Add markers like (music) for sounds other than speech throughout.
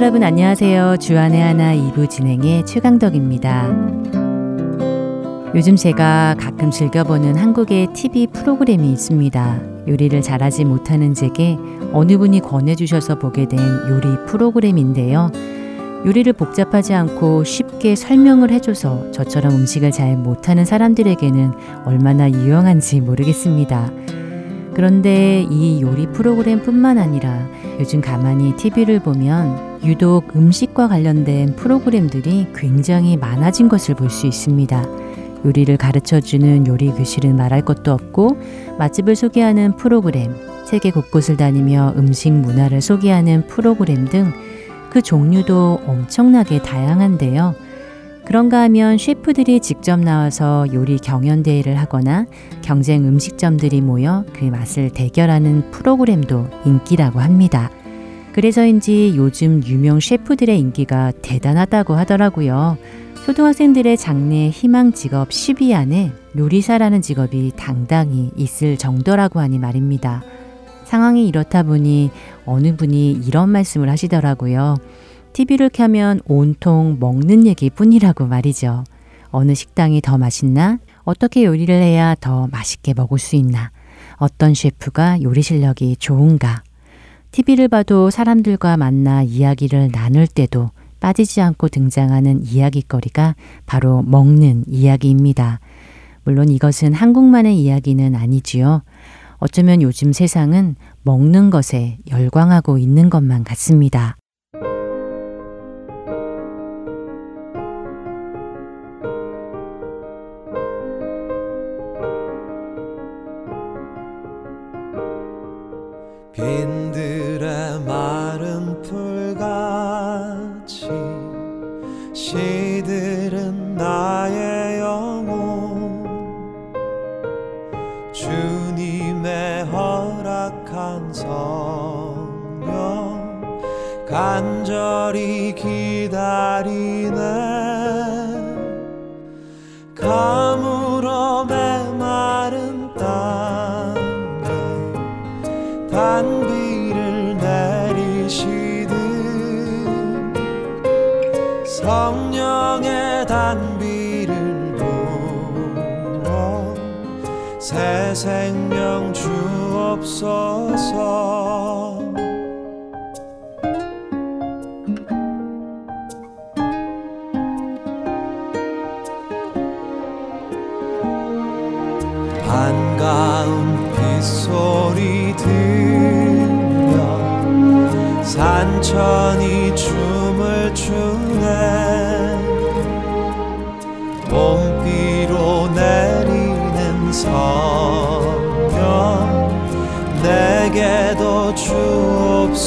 여러분 안녕하세요. 주안의 하나 2부 진행의 최강덕입니다. 요즘 제가 가끔 즐겨보는 한국의 TV 프로그램이 있습니다. 요리를 잘하지 못하는 제게 어느 분이 권해주셔서 보게 된 요리 프로그램인데요. 요리를 복잡하지 않고 쉽게 설명을 해줘서 저처럼 음식을 잘 못하는 사람들에게는 얼마나 유용한지 모르겠습니다. 그런데 이 요리 프로그램 뿐만 아니라 요즘 가만히 TV를 보면 유독 음식과 관련된 프로그램들이 굉장히 많아진 것을 볼 수 있습니다. 요리를 가르쳐 주는 요리 교실은 말할 것도 없고 맛집을 소개하는 프로그램, 세계 곳곳을 다니며 음식 문화를 소개하는 프로그램 등 그 종류도 엄청나게 다양한데요. 그런가 하면 셰프들이 직접 나와서 요리 경연대회를 하거나 경쟁 음식점들이 모여 그 맛을 대결하는 프로그램도 인기라고 합니다. 그래서인지 요즘 유명 셰프들의 인기가 대단하다고 하더라고요. 초등학생들의 장래 희망 직업 10위 안에 요리사라는 직업이 당당히 있을 정도라고 하니 말입니다. 상황이 이렇다 보니 어느 분이 이런 말씀을 하시더라고요. TV를 켜면 온통 먹는 얘기 뿐이라고 말이죠. 어느 식당이 더 맛있나? 어떻게 요리를 해야 더 맛있게 먹을 수 있나? 어떤 셰프가 요리 실력이 좋은가? TV를 봐도 사람들과 만나 이야기를 나눌 때도 빠지지 않고 등장하는 이야기거리가 바로 먹는 이야기입니다. 물론 이것은 한국만의 이야기는 아니지요. 어쩌면 요즘 세상은 먹는 것에 열광하고 있는 것만 같습니다. 빈들의 마른 풀같이 시들은 나의 영혼. 주님의 허락한 성령 간절히 기다리 생명 주옵소서. 반가운 빗소리 들려. 산천이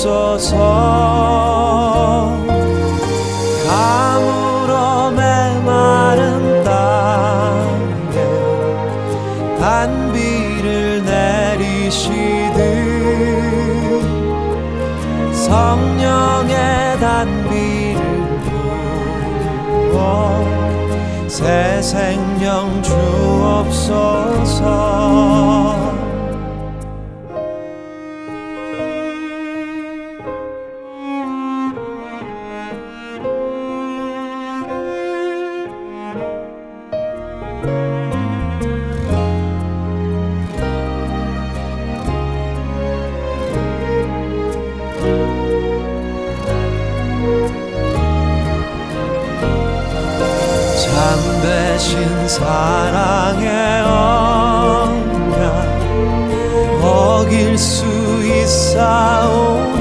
주옵소서 가물어 메마른 땅에 단비를 내리시듯 성령의 단비를 부어 새 생명 주옵소서 사랑의 언약 어길 수 있사오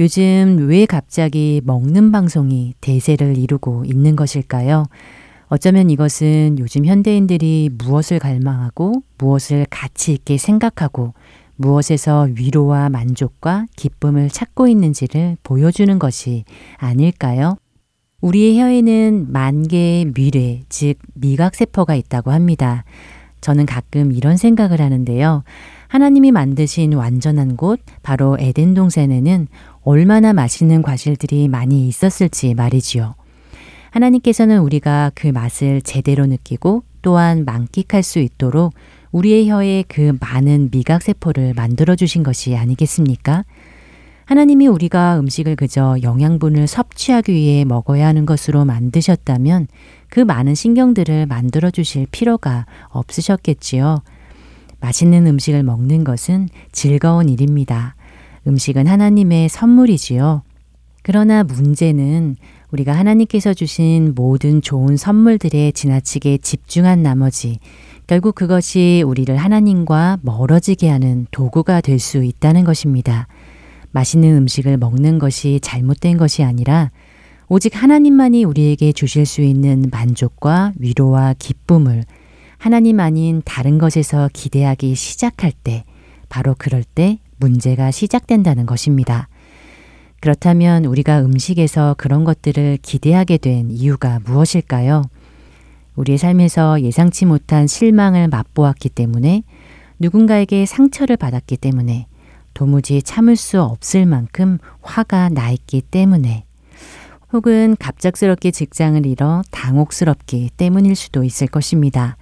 요즘 왜 갑자기 먹는 방송이 대세를 이루고 있는 것일까요? 어쩌면 이것은 요즘 현대인들이 무엇을 갈망하고 무엇을 가치 있게 생각하고 무엇에서 위로와 만족과 기쁨을 찾고 있는지를 보여주는 것이 아닐까요? 우리의 혀에는 만 개의 미래, 즉 미각세포가 있다고 합니다. 저는 가끔 이런 생각을 하는데요. 하나님이 만드신 완전한 곳, 바로 에덴 동산에는 얼마나 맛있는 과실들이 많이 있었을지 말이지요. 하나님께서는 우리가 그 맛을 제대로 느끼고 또한 만끽할 수 있도록 우리의 혀에 그 많은 미각세포를 만들어 주신 것이 아니겠습니까? 하나님이 우리가 음식을 그저 영양분을 섭취하기 위해 먹어야 하는 것으로 만드셨다면 그 많은 신경들을 만들어 주실 필요가 없으셨겠지요. 맛있는 음식을 먹는 것은 즐거운 일입니다. 음식은 하나님의 선물이지요. 그러나 문제는 우리가 하나님께서 주신 모든 좋은 선물들에 지나치게 집중한 나머지 결국 그것이 우리를 하나님과 멀어지게 하는 도구가 될 수 있다는 것입니다. 맛있는 음식을 먹는 것이 잘못된 것이 아니라 오직 하나님만이 우리에게 주실 수 있는 만족과 위로와 기쁨을 하나님 아닌 다른 것에서 기대하기 시작할 때 바로 그럴 때 문제가 시작된다는 것입니다. 그렇다면 우리가 음식에서 그런 것들을 기대하게 된 이유가 무엇일까요? 우리의 삶에서 예상치 못한 실망을 맛보았기 때문에 누군가에게 상처를 받았기 때문에 도무지 참을 수 없을 만큼 화가 나 있기 때문에 혹은 갑작스럽게 직장을 잃어 당혹스럽기 때문일 수도 있을 것입니다.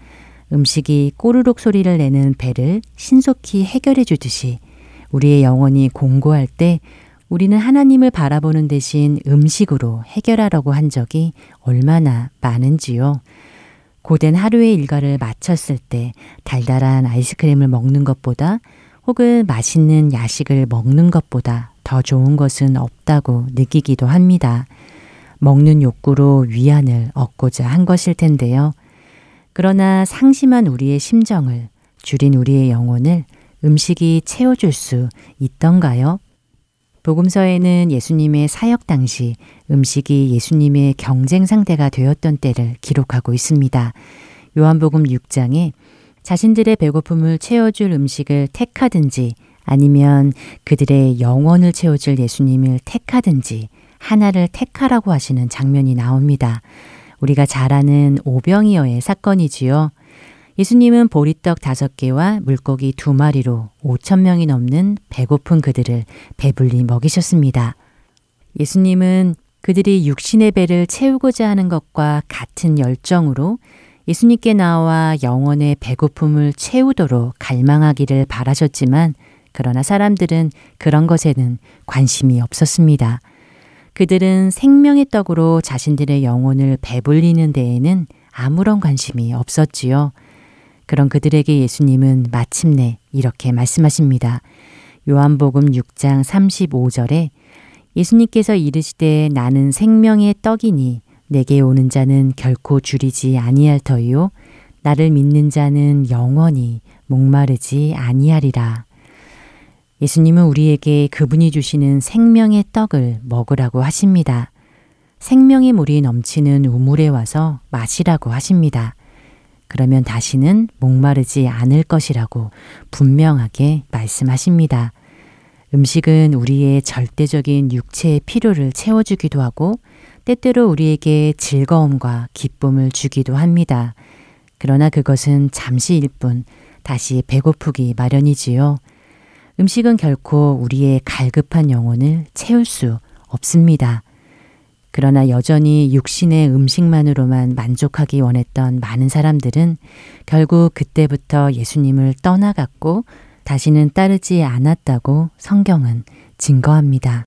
음식이 꼬르륵 소리를 내는 배를 신속히 해결해 주듯이 우리의 영혼이 공고할 때 우리는 하나님을 바라보는 대신 음식으로 해결하려고 한 적이 얼마나 많은지요. 고된 하루의 일과를 마쳤을 때 달달한 아이스크림을 먹는 것보다 혹은 맛있는 야식을 먹는 것보다 더 좋은 것은 없다고 느끼기도 합니다. 먹는 욕구로 위안을 얻고자 한 것일 텐데요. 그러나 상심한 우리의 심정을 줄인 우리의 영혼을 음식이 채워줄 수 있던가요? 복음서에는 예수님의 사역 당시 음식이 예수님의 경쟁 상대가 되었던 때를 기록하고 있습니다. 요한복음 6장에 자신들의 배고픔을 채워줄 음식을 택하든지 아니면 그들의 영혼을 채워줄 예수님을 택하든지 하나를 택하라고 하시는 장면이 나옵니다. 우리가 잘 아는 오병이어의 사건이지요. 예수님은 보리떡 다섯 개와 물고기 두 마리로 5천 명이 넘는 배고픈 그들을 배불리 먹이셨습니다. 예수님은 그들이 육신의 배를 채우고자 하는 것과 같은 열정으로 예수님께 나와 영혼의 배고픔을 채우도록 갈망하기를 바라셨지만 그러나 사람들은 그런 것에는 관심이 없었습니다. 그들은 생명의 떡으로 자신들의 영혼을 배불리는 데에는 아무런 관심이 없었지요. 그런 그들에게 예수님은 마침내 이렇게 말씀하십니다. 요한복음 6장 35절에 예수님께서 이르시되 나는 생명의 떡이니 내게 오는 자는 결코 줄이지 아니할 터이요 나를 믿는 자는 영원히 목마르지 아니하리라. 예수님은 우리에게 그분이 주시는 생명의 떡을 먹으라고 하십니다. 생명의 물이 넘치는 우물에 와서 마시라고 하십니다. 그러면 다시는 목마르지 않을 것이라고 분명하게 말씀하십니다. 음식은 우리의 절대적인 육체의 필요를 채워주기도 하고 때때로 우리에게 즐거움과 기쁨을 주기도 합니다. 그러나 그것은 잠시일 뿐 다시 배고프기 마련이지요. 음식은 결코 우리의 갈급한 영혼을 채울 수 없습니다. 그러나 여전히 육신의 음식만으로만 만족하기 원했던 많은 사람들은 결국 그때부터 예수님을 떠나갔고 다시는 따르지 않았다고 성경은 증거합니다.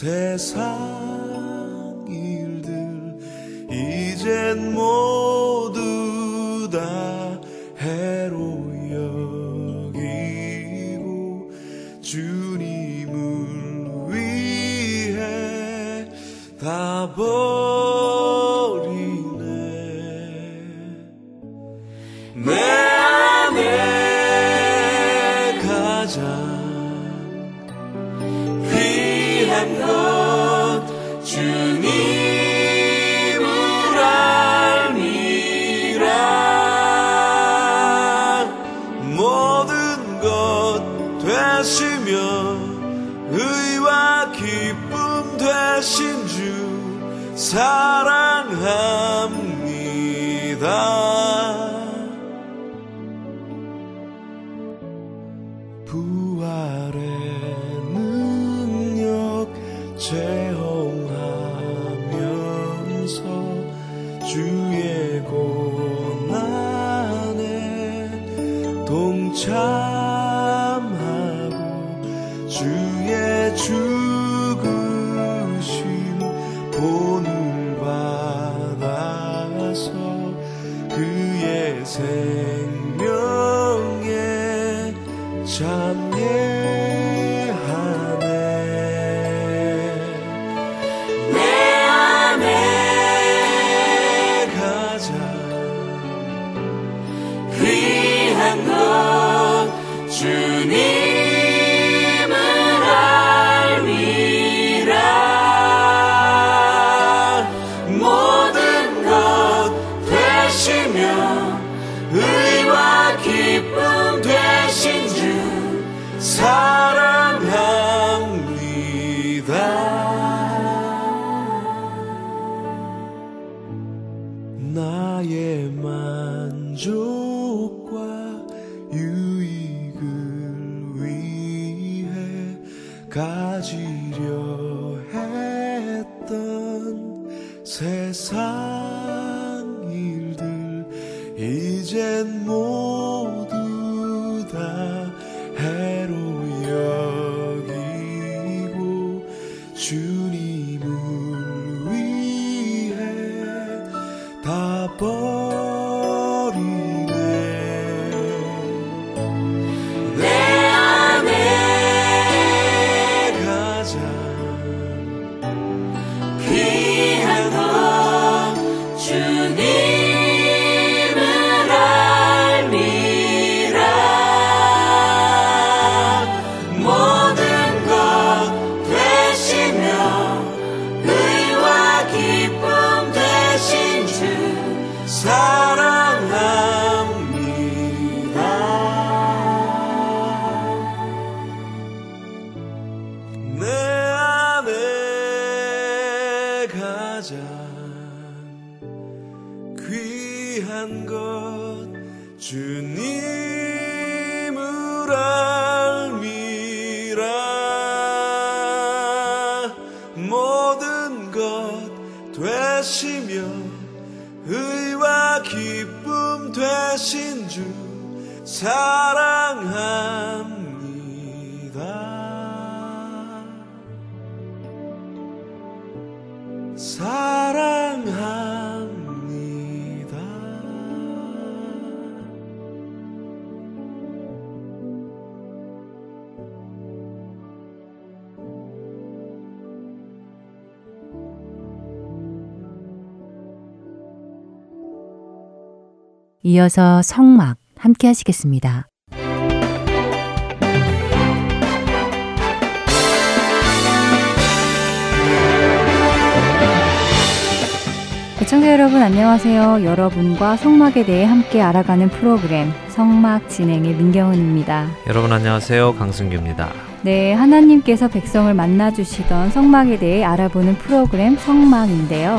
세상 일들 이젠 모두 다 해로 여기고 주님을 위해 다 버리네 다버 이어서 성막 함께 하시겠습니다. 시청자 여러분 안녕하세요. 여러분과 성막에 대해 함께 알아가는 프로그램 성막 진행의 민경은입니다. 여러분 안녕하세요. 강승규입니다. 네, 하나님께서 백성을 만나 주시던 성막에 대해 알아보는 프로그램 성막인데요.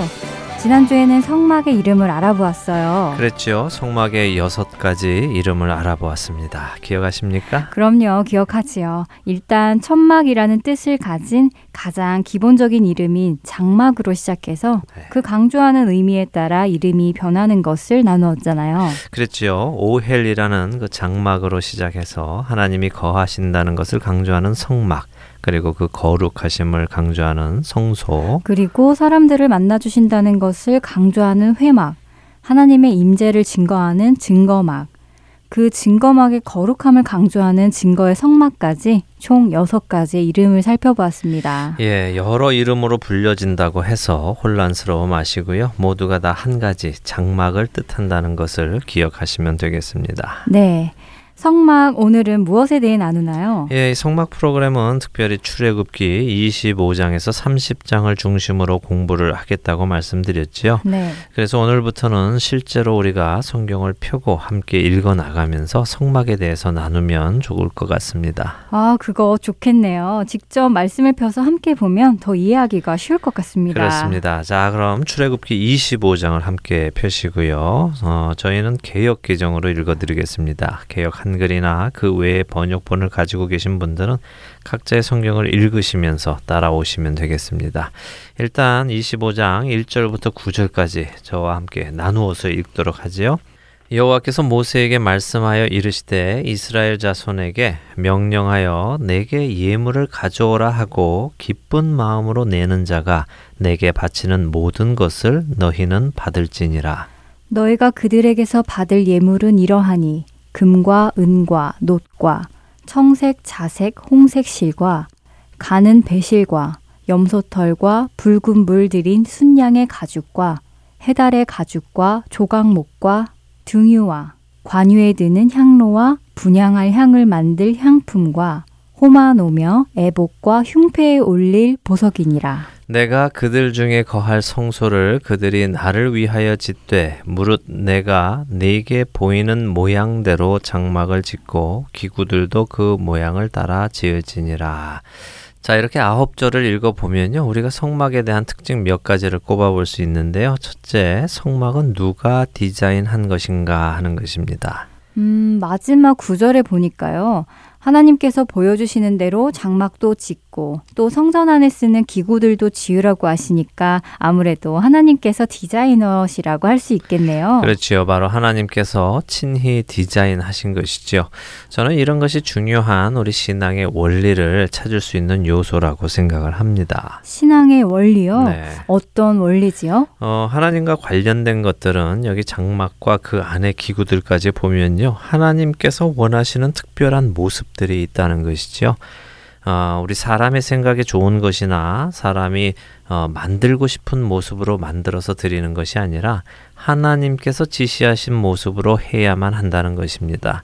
지난주에는 성막의 이름을 알아보았어요. 그랬죠. 성막의 여섯 가지 이름을 알아보았습니다. 기억하십니까? 그럼요, 기억하지요. 일단 천막이라는 뜻을 가진 가장 기본적인 이름인 장막으로 시작해서 네. 그 강조하는 의미에 따라 이름이 변하는 것을 나누었잖아요. 그랬죠. 오헬이라는 그 장막으로 시작해서 하나님이 거하신다는 것을 강조하는 성막, 그리고 그 거룩하심을 강조하는 성소, 그리고 사람들을 만나 주신다는 것을 강조하는 회막, 하나님의 임재를 증거하는 증거막, 그 증거막의 거룩함을 강조하는 증거의 성막까지 총 여섯 가지의 이름을 살펴보았습니다. 예, 여러 이름으로 불려진다고 해서 혼란스러워 마시고요. 모두가 다 한 가지 장막을 뜻한다는 것을 기억하시면 되겠습니다. 네. 성막 오늘은 무엇에 대해 나누나요? 예, 이 성막 프로그램은 특별히 출애굽기 25장에서 30장을 중심으로 공부를 하겠다고 말씀드렸지요. 네. 그래서 오늘부터는 실제로 우리가 성경을 펴고 함께 읽어 나가면서 성막에 대해서 나누면 좋을 것 같습니다. 아, 그거 좋겠네요. 직접 말씀을 펴서 함께 보면 더 이해하기가 쉬울 것 같습니다. 그렇습니다. 자, 그럼 출애굽기 25장을 함께 펴시고요. 어, 저희는 개역 개정으로 읽어 드리겠습니다. 개역 한 글이나 그 외의 번역본을 가지고 계신 분들은 각자의 성경을 읽으시면서 따라오시면 되겠습니다. 일단 25장 1절부터 9절까지 저와 함께 나누어서 읽도록 하지요. 여호와께서 모세에게 말씀하여 이르시되 이스라엘 자손에게 명령하여 내게 예물을 가져오라 하고 기쁜 마음으로 내는 자가 내게 바치는 모든 것을 너희는 받을지니라. 너희가 그들에게서 받을 예물은 이러하니 금과 은과 놋과 청색, 자색, 홍색 실과 가는 배실과 염소털과 붉은 물 들인 순양의 가죽과 해달의 가죽과 조각목과 등유와 관유에 드는 향로와 분향할 향을 만들 향품과 호마노며 애복과 흉패에 올릴 보석이니라. 내가 그들 중에 거할 성소를 그들이 나를 위하여 짓되 무릇 내가 네게 보이는 모양대로 장막을 짓고 기구들도 그 모양을 따라 지어지니라. 자, 이렇게 아홉 절을 읽어 보면요. 우리가 성막에 대한 특징 몇 가지를 꼽아 볼 수 있는데요. 첫째, 성막은 누가 디자인한 것인가 하는 것입니다. 음, 마지막 구절에 보니까요. 하나님께서 보여주시는 대로 장막도 짓고 또 성전 안에 쓰는 기구들도 지으라고 하시니까 아무래도 하나님께서 디자이너시라고 할 수 있겠네요. 그렇지요. 바로 하나님께서 친히 디자인하신 것이죠. 저는 이런 것이 중요한 우리 신앙의 원리를 찾을 수 있는 요소라고 생각을 합니다. 신앙의 원리요? 네. 어떤 원리지요? 어, 하나님과 관련된 것들은 여기 장막과 그 안의 기구들까지 보면요. 하나님께서 원하시는 특별한 모습들이 있다는 것이죠. 어, 우리 사람의 생각에 좋은 것이나 사람이 어, 만들고 싶은 모습으로 만들어서 드리는 것이 아니라 하나님께서 지시하신 모습으로 해야만 한다는 것입니다.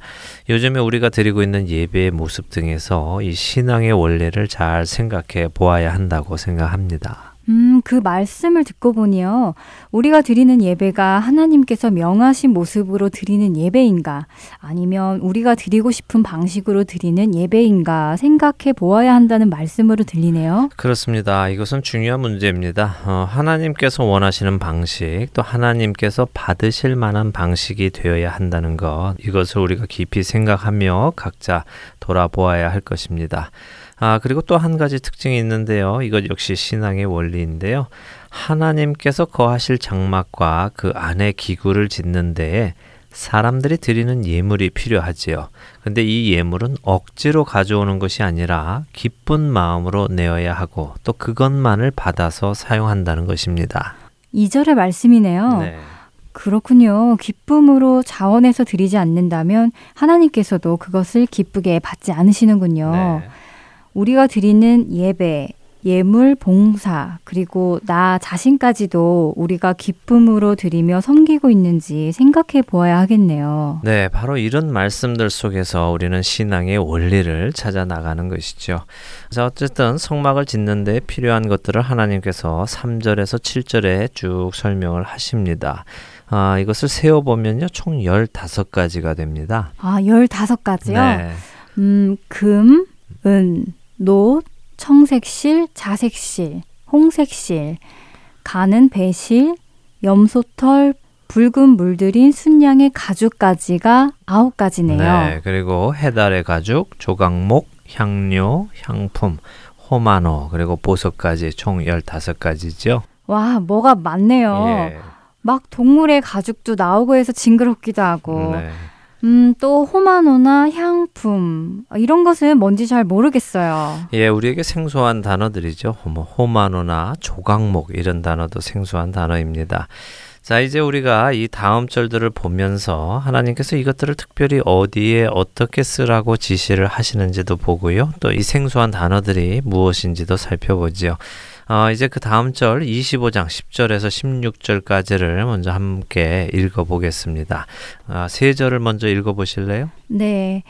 요즘에 우리가 드리고 있는 예배의 모습 등에서 이 신앙의 원리를 잘 생각해 보아야 한다고 생각합니다. 음, 그 말씀을 듣고 보니요. 우리가 드리는 예배가 하나님께서 명하신 모습으로 드리는 예배인가, 아니면 우리가 드리고 싶은 방식으로 드리는 예배인가 생각해 보아야 한다는 말씀으로 들리네요. 그렇습니다. 이것은 중요한 문제입니다. 어, 하나님께서 원하시는 방식, 또 하나님께서 받으실 만한 방식이 되어야 한다는 것, 이것을 우리가 깊이 생각하며 각자 돌아보아야 할 것입니다. 아, 그리고 또 한 가지 특징이 있는데요. 이것 역시 신앙의 원리인데요. 하나님께서 거하실 장막과 그 안에 기구를 짓는 데에 사람들이 드리는 예물이 필요하지요. 근데 이 예물은 억지로 가져오는 것이 아니라 기쁜 마음으로 내어야 하고 또 그것만을 받아서 사용한다는 것입니다. 2절의 말씀이네요. 네. 그렇군요. 기쁨으로 자원해서 드리지 않는다면 하나님께서도 그것을 기쁘게 받지 않으시는군요. 네. 우리가 드리는 예배, 예물, 봉사, 그리고 나 자신까지도 우리가 기쁨으로 드리며 섬기고 있는지 생각해 보아야 하겠네요. 네, 바로 이런 말씀들 속에서 우리는 신앙의 원리를 찾아 나가는 것이죠. 자, 어쨌든 성막을 짓는데 필요한 것들을 하나님께서 3절에서 7절에 쭉 설명을 하십니다. 아, 이것을 세어 보면요. 총 15가지가 됩니다. 아, 15가지요? 네. 음, 금, 은, 노, 청색실, 자색실, 홍색실, 가는 배실, 염소털, 붉은 물들인 순양의 가죽까지가 아홉 가지네요. 네, 그리고 해달의 가죽, 조각목, 향료, 향품, 호마노, 그리고 보석까지 총 15가지죠. 와, 뭐가 많네요. 예. 막 동물의 가죽도 나오고 해서 징그럽기도 하고. 네. 음, 또 호마노나 향품 이런 것은 뭔지 잘 모르겠어요. 예, 우리에게 생소한 단어들이죠. 뭐 호마노나 조각목 이런 단어도 생소한 단어입니다. 자, 이제 우리가 이 다음 절들을 보면서 하나님께서 이것들을 특별히 어디에 어떻게 쓰라고 지시를 하시는지도 보고요. 또 이 생소한 단어들이 무엇인지도 살펴보지요. 어, 이제 그 다음 절 25장 10절에서 16절까지를 먼저 함께 읽어보겠습니다. 아, 세 절을 먼저 읽어보실래요? 네.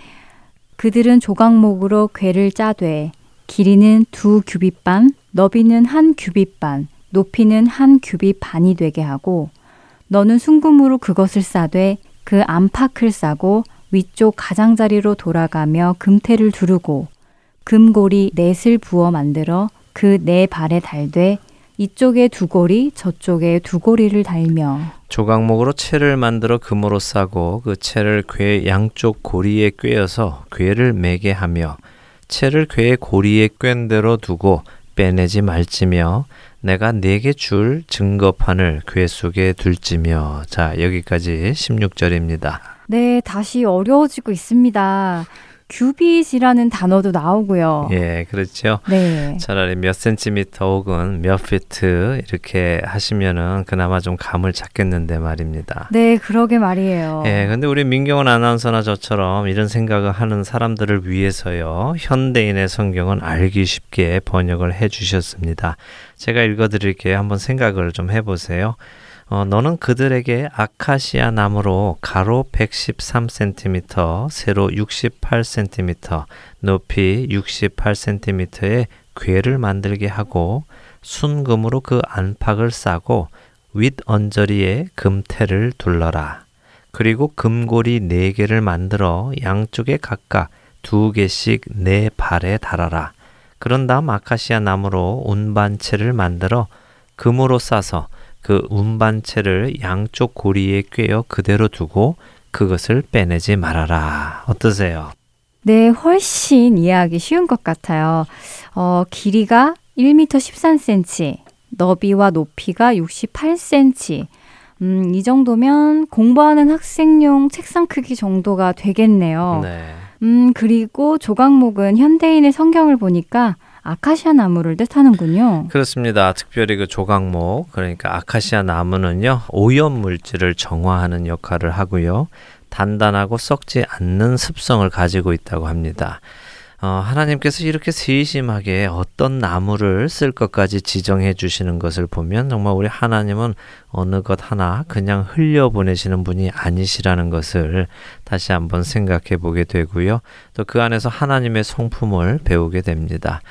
그들은 조각목으로 궤를 짜되 길이는 두 규빗 반, 너비는 한 규빗 반, 높이는 한 규빗 반이 되게 하고 너는 순금으로 그것을 싸되 그 안팎을 싸고 위쪽 가장자리로 돌아가며 금태를 두르고 금고리 넷을 부어 만들어 그네 발에 달되 이쪽에 두 고리 저쪽에 두 고리를 달며 조각목으로 채를 만들어 금으로 싸고 그 채를 궤 양쪽 고리에 꿰어서 궤를 매게 하며 채를 궤의 고리에 꿰은 대로 두고 빼내지 말지며 내가 네게 줄 증거판을 궤 속에 둘지며 자 여기까지 16절입니다. 네, 다시 어려워지고 있습니다. 규빗이라는 단어도 나오고요. 예, 그렇죠. 네. 차라리 몇 센티미터 혹은 몇 피트 이렇게 하시면은 그나마 좀 감을 잡겠는데 말입니다. 네, 그러게 말이에요. 예, 근데 우리 민경원 아나운서나 저처럼 이런 생각을 하는 사람들을 위해서요, 현대인의 성경은 알기 쉽게 번역을 해 주셨습니다. 제가 읽어 드릴게요. 한번 생각을 좀 해보세요. 어, 너는 그들에게 아카시아 나무로 가로 113cm, 세로 68cm, 높이 68cm의 궤를 만들게 하고 순금으로 그 안팎을 싸고 윗 언저리에 금태를 둘러라. 그리고 금고리 네 개를 만들어 양쪽에 각각 두 개씩 네 발에 달아라. 그런 다음 아카시아 나무로 운반체를 만들어 금으로 싸서 그 운반체를 양쪽 고리에 꿰어 그대로 두고 그것을 빼내지 말아라. 어떠세요? 네, 훨씬 이해하기 쉬운 것 같아요. 어, 길이가 1m 13cm, 너비와 높이가 68cm. 음, 이 정도면 공부하는 학생용 책상 크기 정도가 되겠네요. 네. 음, 그리고 조각목은 현대인의 성경을 보니까 아카시아 나무를 뜻하는군요. 그렇습니다. 특별히 그 조각목, 그러니까 아카시아 나무는요, 오염 물질을 정화하는 역할을 하고요. 단단하고 썩지 않는 습성을 가지고 있다고 합니다. 어, 하나님께서 이렇게 세심하게 어떤 나무를 쓸 것까지 지정해 주시는 것을 보면 정말 우리 하나님은 어느 것 하나 그냥 흘려 보내시는 분이 아니시라는 것을 다시 한번 생각해 보게 되고요. 또 그 안에서 하나님의 성품을 배우게 됩니다.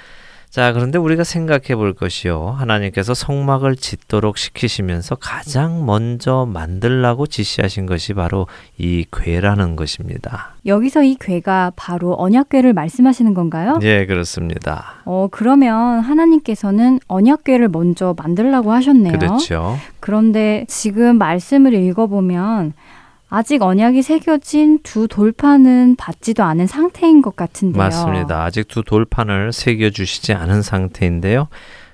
자, 그런데 우리가 생각해 볼 것이요. 하나님께서 성막을 짓도록 시키시면서 가장 먼저 만들라고 지시하신 것이 바로 이 궤라는 것입니다. 여기서 이 궤가 바로 언약궤를 말씀하시는 건가요? 예, 그렇습니다. 어, 그러면 하나님께서는 언약궤를 먼저 만들라고 하셨네요. 그렇죠. 그런데 지금 말씀을 읽어보면 아직 언약이 새겨진 두 돌판은 받지도 않은 상태인 것 같은데요. 맞습니다. 아직 두 돌판을 새겨 주시지 않은 상태인데요.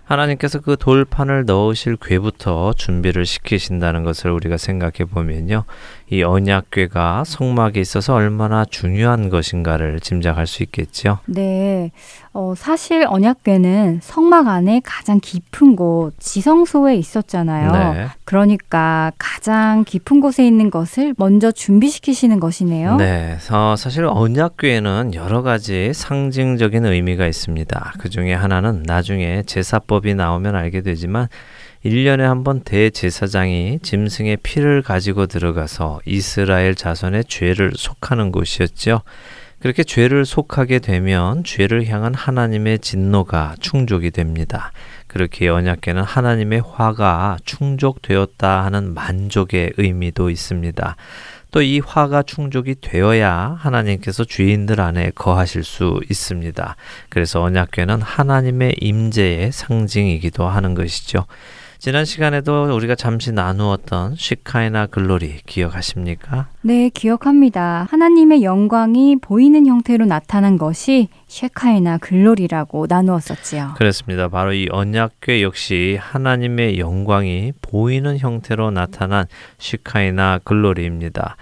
하나님께서 그 돌판을 넣으실 궤부터 준비를 시키신다는 것을 우리가 생각해 보면요. 이 언약궤가 성막에 있어서 얼마나 중요한 것인가를 짐작할 수 있겠죠. 네. 어, 사실 언약궤는 성막 안에 가장 깊은 곳, 지성소에 있었잖아요. 네. 그러니까 가장 깊은 곳에 있는 것을 먼저 준비시키시는 것이네요. 네, 어, 사실 언약궤에는 여러 가지 상징적인 의미가 있습니다. 그 중에 하나는 나중에 제사법이 나오면 알게 되지만 1년에 한 번 대제사장이 짐승의 피를 가지고 들어가서 이스라엘 자손의 죄를 속하는 곳이었죠. 그렇게 죄를 속하게 되면 죄를 향한 하나님의 진노가 충족이 됩니다. 그렇게 언약궤는 하나님의 화가 충족되었다 하는 만족의 의미도 있습니다. 또 이 화가 충족이 되어야 하나님께서 죄인들 안에 거하실 수 있습니다. 그래서 언약궤는 하나님의 임재의 상징이기도 하는 것이죠. 지난 시간에도 우리가 잠시 나누었던 시카이나 글로리 기억하십니까? 네, 기억합니다. 하나님의 영광이 보이는 형태로 나타난 것이 쉐카이나 글로리라고 나누었었지요. 그렇습니다. 바로 이 언약궤 역시 하나님의 영광이 보이는 형태로 나타난 Shekinah Glory입니다.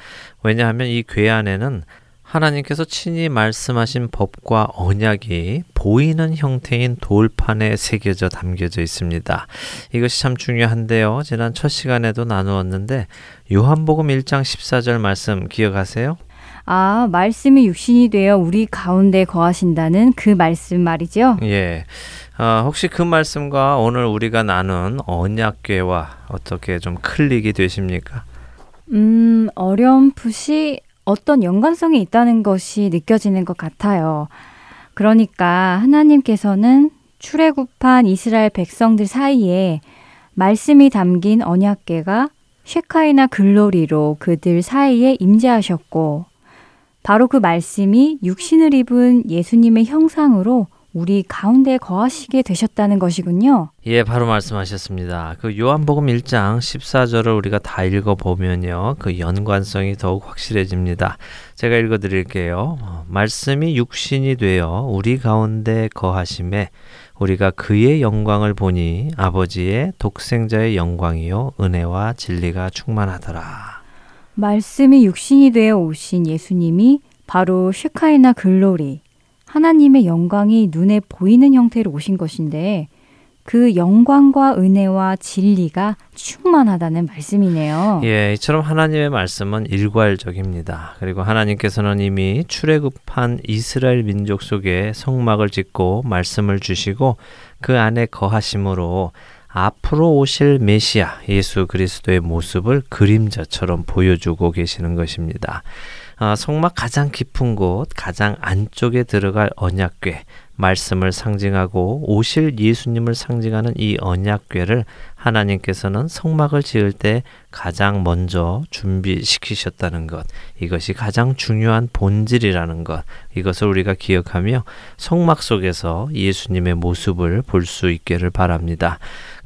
왜냐하면 이 궤 안에는 하나님께서 친히 말씀하신 법과 언약이 보이는 형태인 돌판에 새겨져 담겨져 있습니다. 이것이 참 중요한데요. 지난 첫 시간에도 나누었는데 요한복음 1장 14절 말씀 기억하세요? 아, 말씀이 육신이 되어 우리 가운데 거하신다는 그 말씀 말이죠? 예. 어, 혹시 그 말씀과 오늘 우리가 나눈 언약궤와 어떻게 좀 click이 되십니까? 음, 어렴풋이 어떤 연관성이 있다는 것이 느껴지는 것 같아요. 그러니까 하나님께서는 출애굽한 이스라엘 백성들 사이에 말씀이 담긴 언약궤가 쉐카이나 글로리로 그들 사이에 임재하셨고 바로 그 말씀이 육신을 입은 예수님의 형상으로 우리 가운데 거하시게 되셨다는 것이군요. 예, 바로 말씀하셨습니다. 그 요한복음 1장 14절을 우리가 다 읽어 보면요. 그 연관성이 더욱 확실해집니다. 제가 읽어 드릴게요. 말씀이 육신이 되어 우리 가운데 거하심에 우리가 그의 영광을 보니 아버지의 독생자의 영광이요 은혜와 진리가 충만하더라. 말씀이 육신이 되어 오신 예수님이 바로 쉐카이나 글로리 하나님의 영광이 눈에 보이는 형태로 오신 것인데 그 영광과 은혜와 진리가 충만하다는 말씀이네요. 예, 이처럼 하나님의 말씀은 일괄적입니다. 그리고 하나님께서는 이미 출애굽한 이스라엘 민족 속에 성막을 짓고 말씀을 주시고 그 안에 거하심으로 앞으로 오실 메시아 예수 그리스도의 모습을 그림자처럼 보여주고 계시는 것입니다. 아, 성막 가장 깊은 곳, 가장 안쪽에 들어갈 언약궤, 말씀을 상징하고 오실 예수님을 상징하는 이 언약궤를 하나님께서는 성막을 지을 때 가장 먼저 준비시키셨다는 것. 이것이 가장 중요한 본질이라는 것. 이것을 우리가 기억하며 성막 속에서 예수님의 모습을 볼 수 있기를 바랍니다.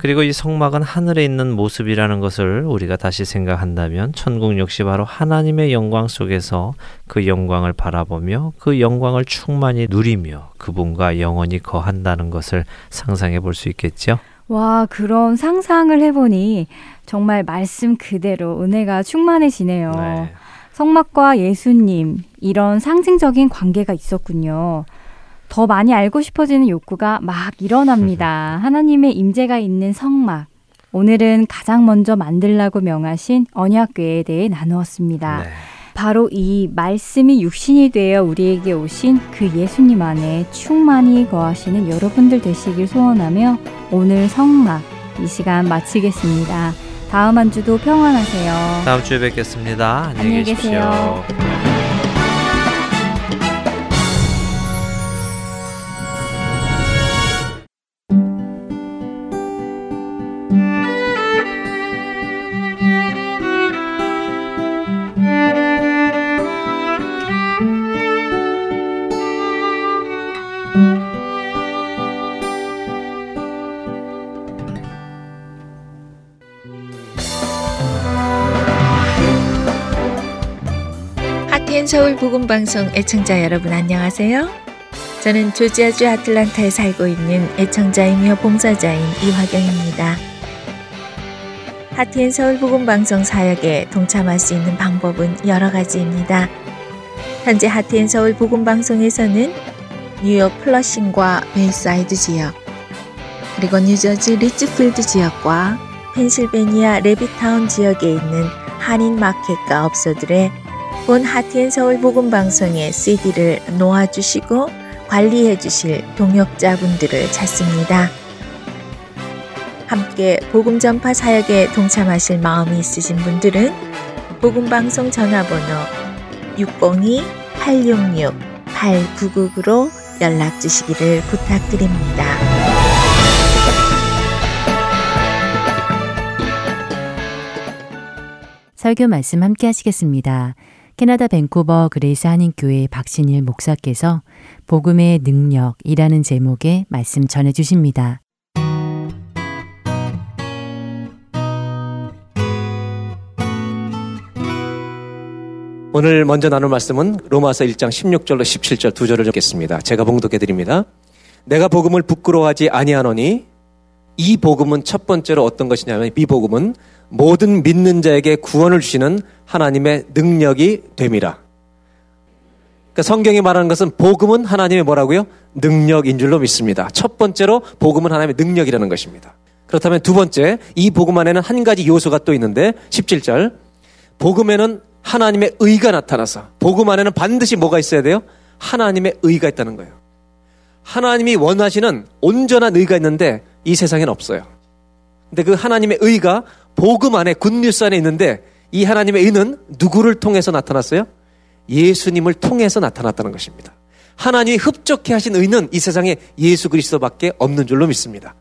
그리고 이 성막은 하늘에 있는 모습이라는 것을 우리가 다시 생각한다면 천국 역시 바로 하나님의 영광 속에서 그 영광을 바라보며 그 영광을 충만히 누리며 그분과 영원히 거한다는 것을 상상해 볼 수 있겠죠. 와, 그런 상상을 해보니 정말 말씀 그대로 은혜가 충만해지네요. 네. 성막과 예수님, 이런 상징적인 관계가 있었군요. 더 많이 알고 싶어지는 욕구가 막 일어납니다. (laughs) 하나님의 임재가 있는 성막. 오늘은 가장 먼저 만들라고 명하신 언약궤에 대해 나누었습니다. 네. 바로 이 말씀이 육신이 되어 우리에게 오신 그 예수님 안에 충만히 거하시는 여러분들 되시길 소원하며 오늘 성막 이 시간 마치겠습니다. 다음 한 주도 평안하세요. 다음 주에 뵙겠습니다. 안녕히 계십시오. 서울 복음방송 애청자 여러분 안녕하세요. 저는 조지아주 아틀란타에 살고 있는 애청자이며 봉사자인 이화경입니다. Heart and Soul 복음방송 사역에 동참할 수 있는 방법은 여러 가지입니다. 현재 Heart and Soul 복음방송에서는 뉴욕 플러싱과 베이사이드 지역, 그리고 뉴저지 리츠필드 지역과 펜실베니아 레비타운 지역에 있는 한인 마켓과 업소들의 본 하트앤서울 복음방송의 CD를 놓아주시고 관리해 주실 동역자분들을 찾습니다. 함께 복음 전파 사역에 동참하실 마음이 있으신 분들은 복음방송 전화번호 602-866-8999로 연락 주시기를 부탁드립니다. 설교 말씀 함께 하시겠습니다. 캐나다 벤쿠버 그레이스 한인교회 박신일 목사께서 복음의 능력이라는 제목의 말씀 전해 주십니다. 오늘 먼저 나눌 말씀은 로마서 1장 16절로 17절 두 절을 적겠습니다. 제가 봉독해 드립니다. 내가 복음을 부끄러워하지 아니하노니 이 복음은 첫 번째로 어떤 것이냐면 이 복음은 모든 믿는 자에게 구원을 주시는 하나님의 능력이 됨이라. 그러니까 성경이 말하는 것은 복음은 하나님의 뭐라고요? 능력인 줄로 믿습니다. 첫 번째로 복음은 하나님의 능력이라는 것입니다. 그렇다면 두 번째, 이 복음 안에는 한 가지 요소가 또 있는데 17절 복음에는 하나님의 의가 나타나서 복음 안에는 반드시 뭐가 있어야 돼요? 하나님의 의가 있다는 거예요. 하나님이 원하시는 온전한 의가 있는데 이 세상엔 없어요. 근데 그 하나님의 의가 복음 안에 굿뉴스 안에 있는데 이 하나님의 의는 누구를 통해서 나타났어요? 예수님을 통해서 나타났다는 것입니다. 하나님이 흡족해 하신 의는 이 세상에 예수 그리스도밖에 없는 줄로 믿습니다.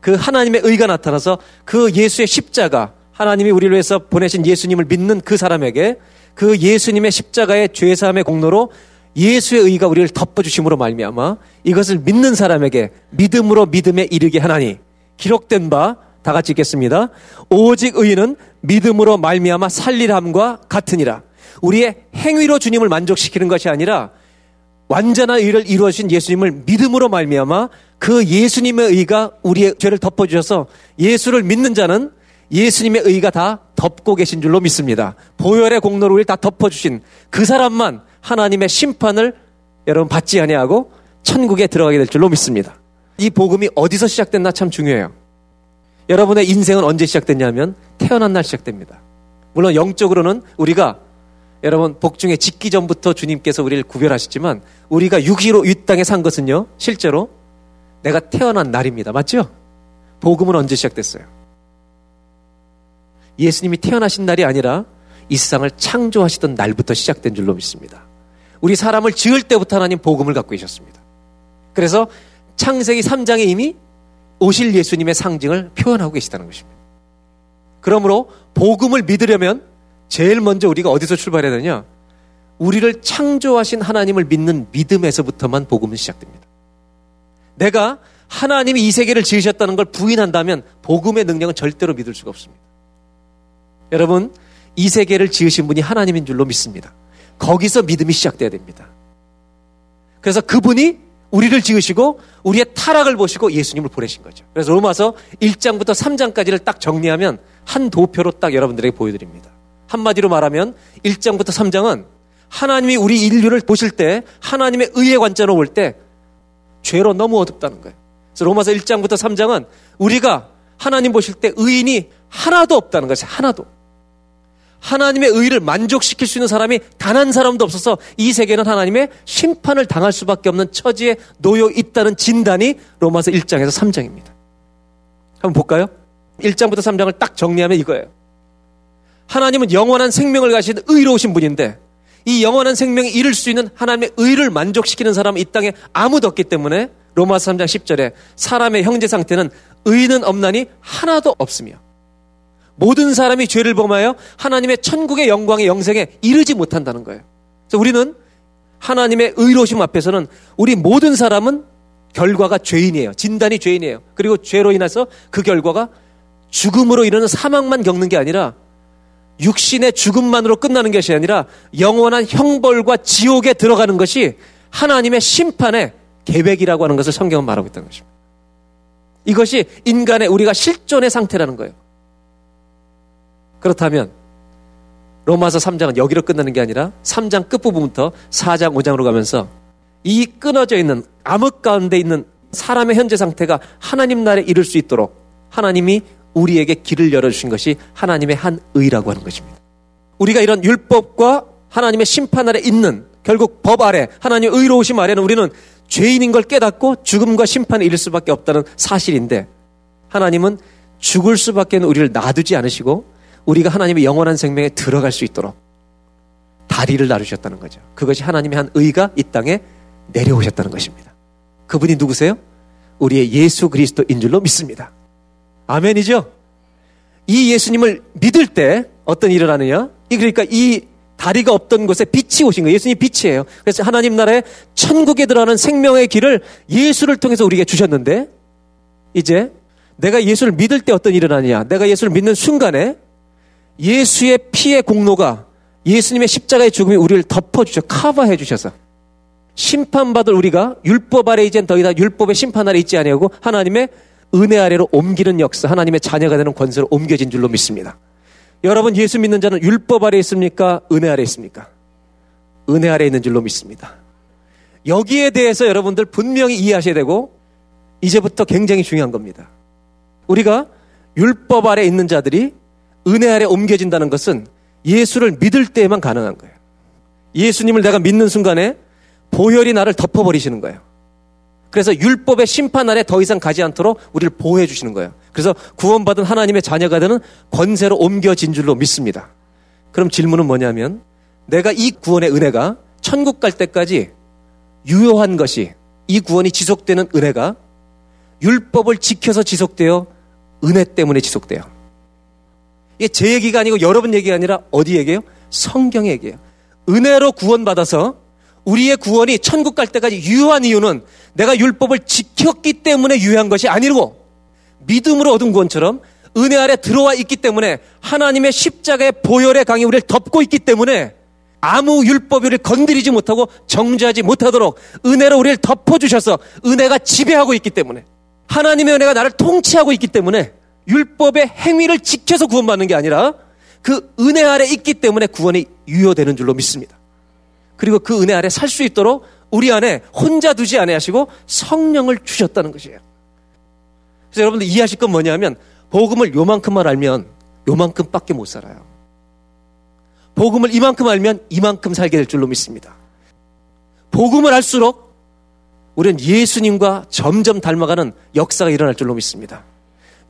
그 하나님의 의가 나타나서 그 예수의 십자가 하나님이 우리를 위해서 보내신 예수님을 믿는 그 사람에게 그 예수님의 십자가의 죄사함의 공로로 예수의 의가 우리를 덮어주심으로 말미암아 이것을 믿는 사람에게 믿음으로 믿음에 이르게 하나니 기록된 바 다 같이 읽겠습니다. 오직 의는 믿음으로 말미암아 살리함과 같으니라. 우리의 행위로 주님을 만족시키는 것이 아니라 완전한 의를 이루어 주신 예수님을 믿음으로 말미암아 그 예수님의 의가 우리의 죄를 덮어 주셔서 예수를 믿는 자는 예수님의 의가 다 덮고 계신 줄로 믿습니다. 보혈의 공로로 우리를 다 덮어주신 그 사람만 하나님의 심판을 여러분 받지 아니하고 천국에 들어가게 될 줄로 믿습니다. 이 복음이 어디서 시작됐나 참 중요해요. 여러분의 인생은 언제 시작됐냐면 태어난 날 시작됩니다. 물론 영적으로는 우리가 여러분 복중에 짓기 전부터 주님께서 우리를 구별하시지만 우리가 육시로 이 땅에 산 것은요 실제로 내가 태어난 날입니다. 맞죠? 복음은 언제 시작됐어요? 예수님이 태어나신 날이 아니라 이 세상을 창조하시던 날부터 시작된 줄로 믿습니다. 우리 사람을 지을 때부터 하나님 복음을 갖고 계셨습니다. 그래서 창세기 3장에 이미 오실 예수님의 상징을 표현하고 계시다는 것입니다. 그러므로 복음을 믿으려면 제일 먼저 우리가 어디서 출발해야 되냐? 우리를 창조하신 하나님을 믿는 믿음에서부터만 복음은 시작됩니다. 내가 하나님이 이 세계를 지으셨다는 걸 부인한다면 복음의 능력은 절대로 믿을 수가 없습니다. 여러분, 이 세계를 지으신 분이 하나님인 줄로 믿습니다. 거기서 믿음이 시작돼야 됩니다. 그래서 그분이 우리를 지으시고 우리의 타락을 보시고 예수님을 보내신 거죠. 그래서 로마서 1장부터 3장까지를 딱 정리하면 한 도표로 딱 여러분들에게 보여드립니다. 한마디로 말하면 1장부터 3장은 하나님이 우리 인류를 보실 때 하나님의 의의 관점으로 볼 때 죄로 너무 어둡다는 거예요. 그래서 로마서 1장부터 3장은 우리가 하나님 보실 때 의인이 하나도 없다는 것이 하나도. 하나님의 의를 만족시킬 수 있는 사람이 단 한 사람도 없어서 이 세계는 하나님의 심판을 당할 수밖에 없는 처지에 놓여 있다는 진단이 로마서 1장에서 3장입니다. 한번 볼까요? 1장부터 3장을 딱 정리하면 이거예요. 하나님은 영원한 생명을 가신 의로우신 분인데 이 영원한 생명이 이룰 수 있는 하나님의 의를 만족시키는 사람은 이 땅에 아무도 없기 때문에 로마서 3장 10절에 사람의 형제 상태는 의는 없나니 하나도 없으며 모든 사람이 죄를 범하여 하나님의 천국의 영광의 영생에 이르지 못한다는 거예요. 그래서 우리는 하나님의 의로심 앞에서는 우리 모든 사람은 결과가 죄인이에요. 진단이 죄인이에요. 그리고 죄로 인해서 그 결과가 죽음으로 이르는 사망만 겪는 게 아니라 육신의 죽음만으로 끝나는 것이 아니라 영원한 형벌과 지옥에 들어가는 것이 하나님의 심판의 계획이라고 하는 것을 성경은 말하고 있다는 것입니다. 이것이 인간의 우리가 실존의 상태라는 거예요. 그렇다면 로마서 3장은 여기로 끝나는 게 아니라 3장 끝부분부터 4장, 5장으로 가면서 이 끊어져 있는 암흑 가운데 있는 사람의 현재 상태가 하나님 나라에 이룰 수 있도록 하나님이 우리에게 길을 열어주신 것이 하나님의 한 의라고 하는 것입니다. 우리가 이런 율법과 하나님의 심판 아래 있는 결국 법 아래 하나님의 의로우심 아래는 우리는 죄인인 걸 깨닫고 죽음과 심판에 이를 수밖에 없다는 사실인데 하나님은 죽을 수밖에 는 우리를 놔두지 않으시고 우리가 하나님의 영원한 생명에 들어갈 수 있도록 다리를 나르셨다는 거죠. 그것이 하나님의 한 의가 이 땅에 내려오셨다는 것입니다. 그분이 누구세요? 우리의 예수 그리스도인 줄로 믿습니다. 아멘이죠? 이 예수님을 믿을 때 어떤 일을 하느냐? 그러니까 이 다리가 없던 곳에 빛이 오신 거예요. 예수님 빛이에요. 그래서 하나님 나라의 천국에 들어가는 생명의 길을 예수를 통해서 우리에게 주셨는데 이제 내가 예수를 믿을 때 어떤 일을 하느냐? 내가 예수를 믿는 순간에 예수의 피의 공로가 예수님의 십자가의 죽음이 우리를 덮어주셔, 커버해 주셔서 심판받을 우리가 율법 아래 이젠 더 이상 율법의 심판 아래 있지 아니하고 하나님의 은혜 아래로 옮기는 역사, 하나님의 자녀가 되는 권세로 옮겨진 줄로 믿습니다. 여러분 예수 믿는 자는 율법 아래 있습니까? 은혜 아래 있습니까? 은혜 아래 있는 줄로 믿습니다. 여기에 대해서 여러분들 분명히 이해하셔야 되고 이제부터 굉장히 중요한 겁니다. 우리가 율법 아래 있는 자들이 은혜 아래 옮겨진다는 것은 예수를 믿을 때에만 가능한 거예요. 예수님을 내가 믿는 순간에 보혈이 나를 덮어버리시는 거예요. 그래서 율법의 심판 아래 더 이상 가지 않도록 우리를 보호해 주시는 거예요. 그래서 구원받은 하나님의 자녀가 되는 권세로 옮겨진 줄로 믿습니다. 그럼 질문은 뭐냐면 내가 이 구원의 은혜가 천국 갈 때까지 유효한 것이 이 구원이 지속되는 은혜가 율법을 지켜서 지속되어 은혜 때문에 지속돼요. 이게 제 얘기가 아니고 여러분 얘기가 아니라 어디 얘기예요? 성경 얘기예요. 은혜로 구원받아서 우리의 구원이 천국 갈 때까지 유효한 이유는 내가 율법을 지켰기 때문에 유효한 것이 아니고 믿음으로 얻은 구원처럼 은혜 아래 들어와 있기 때문에 하나님의 십자가의 보혈의 강이 우리를 덮고 있기 때문에 아무 율법이 건드리지 못하고 정죄하지 못하도록 은혜로 우리를 덮어주셔서 은혜가 지배하고 있기 때문에 하나님의 은혜가 나를 통치하고 있기 때문에 율법의 행위를 지켜서 구원받는 게 아니라 그 은혜 아래 있기 때문에 구원이 유효되는 줄로 믿습니다. 그리고 그 은혜 아래 살 수 있도록 우리 안에 혼자 두지 아니하시고 성령을 주셨다는 것이에요. 그래서 여러분들 이해하실 건 뭐냐면 복음을 요만큼만 알면 요만큼밖에 못 살아요. 복음을 이만큼 알면 이만큼 살게 될 줄로 믿습니다. 복음을 알수록 우리는 예수님과 점점 닮아가는 역사가 일어날 줄로 믿습니다.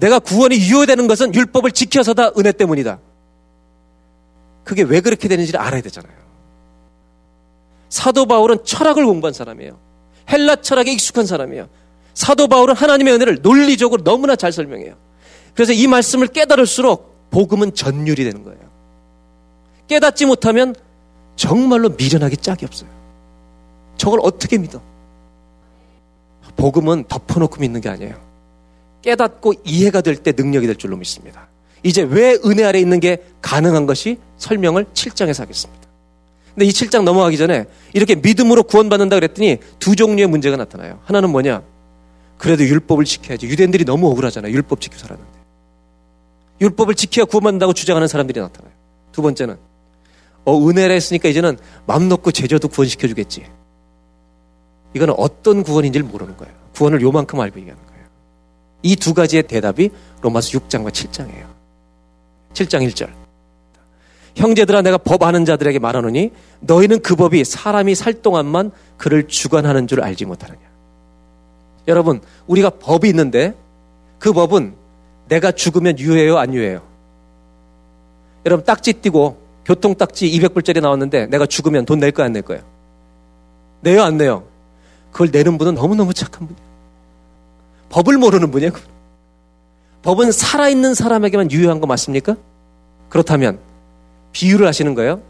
내가 구원이 유효되는 것은 율법을 지켜서다 은혜 때문이다. 그게 왜 그렇게 되는지를 알아야 되잖아요. 사도 바울은 철학을 공부한 사람이에요. 헬라 철학에 익숙한 사람이에요. 사도 바울은 하나님의 은혜를 논리적으로 너무나 잘 설명해요. 그래서 이 말씀을 깨달을수록 복음은 전율이 되는 거예요. 깨닫지 못하면 정말로 미련하기 짝이 없어요. 저걸 어떻게 믿어? 복음은 덮어놓고 믿는 게 아니에요. 깨닫고 이해가 될 때 능력이 될 줄로 믿습니다. 이제 왜 은혜 아래 있는 게 가능한 것이 설명을 7장에서 하겠습니다. 근데 이 7장 넘어가기 전에 이렇게 믿음으로 구원받는다 그랬더니 두 종류의 문제가 나타나요. 하나는 뭐냐? 그래도 율법을 지켜야지. 유대인들이 너무 억울하잖아요. 율법 지키고 살았는데. 율법을 지켜야 구원받는다고 주장하는 사람들이 나타나요. 두 번째는 어 은혜라 했으니까 이제는 맘 놓고 제자도 구원시켜 주겠지. 이거는 어떤 구원인지를 모르는 거예요. 구원을 요만큼 알고 얘기하는 거예요. 이 두 가지의 대답이 로마서 6장과 7장이에요. 7장 1절. 형제들아 내가 법 아는 자들에게 말하노니 너희는 그 법이 사람이 살 동안만 그를 주관하는 줄 알지 못하느냐. 여러분, 우리가 법이 있는데 그 법은 내가 죽으면 유해요, 안 유해요? 여러분, 딱지 띄고 교통딱지 200불짜리 나왔는데 내가 죽으면 돈 낼 거야, 안 낼 거예요? 내요, 안 내요? 그걸 내는 분은 너무너무 착한 분이에요. 법을 모르는 분이에요. 법은 살아있는 사람에게만 유효한 거 맞습니까? 그렇다면 비유를 하시는 거예요.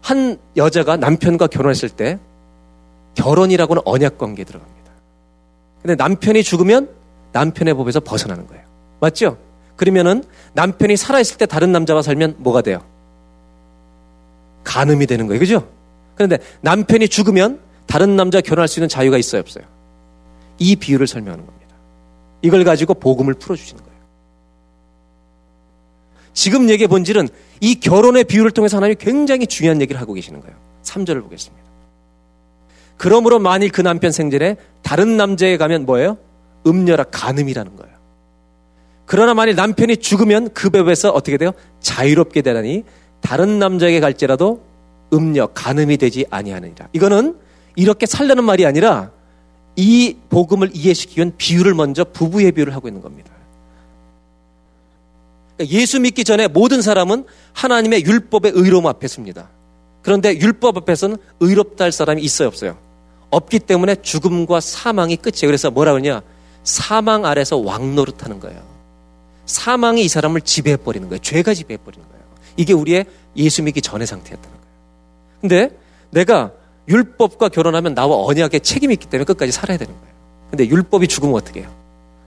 한 여자가 남편과 결혼했을 때 결혼이라고는 언약 관계에 들어갑니다. 근데 남편이 죽으면 남편의 법에서 벗어나는 거예요. 맞죠? 그러면은 남편이 살아있을 때 다른 남자와 살면 뭐가 돼요? 간음이 되는 거예요. 그죠? 그런데 남편이 죽으면 다른 남자 결혼할 수 있는 자유가 있어요, 없어요? 이 비유를 설명하는 겁니다. 이걸 가지고 복음을 풀어주시는 거예요. 지금 얘기의 본질은 이 결혼의 비유를 통해서 하나님이 굉장히 중요한 얘기를 하고 계시는 거예요. 3절을 보겠습니다. 그러므로 만일 그 남편 생전에 다른 남자에 가면 뭐예요? 음녀라 간음이라는 거예요. 그러나 만일 남편이 죽으면 그 법에서 어떻게 돼요? 자유롭게 되다니 다른 남자에게 갈지라도 음녀 간음이 되지 아니하느니라. 이거는 이렇게 살려는 말이 아니라 이 복음을 이해시키기 위한 비유를 먼저 부부의 비유를 하고 있는 겁니다. 그러니까 예수 믿기 전에 모든 사람은 하나님의 율법의 의로움 앞에 습니다. 그런데 율법 앞에서는 의롭다 할 사람이 있어요, 없어요? 없기 때문에 죽음과 사망이 끝이에요. 그래서 뭐라 그러냐? 사망 아래서 왕노릇 하는 거예요. 사망이 이 사람을 지배해버리는 거예요. 죄가 지배해버리는 거예요. 이게 우리의 예수 믿기 전의 상태였다는 거예요. 근데 내가 율법과 결혼하면 나와 언약에 책임이 있기 때문에 끝까지 살아야 되는 거예요. 근데 율법이 죽으면 어떻게 해요?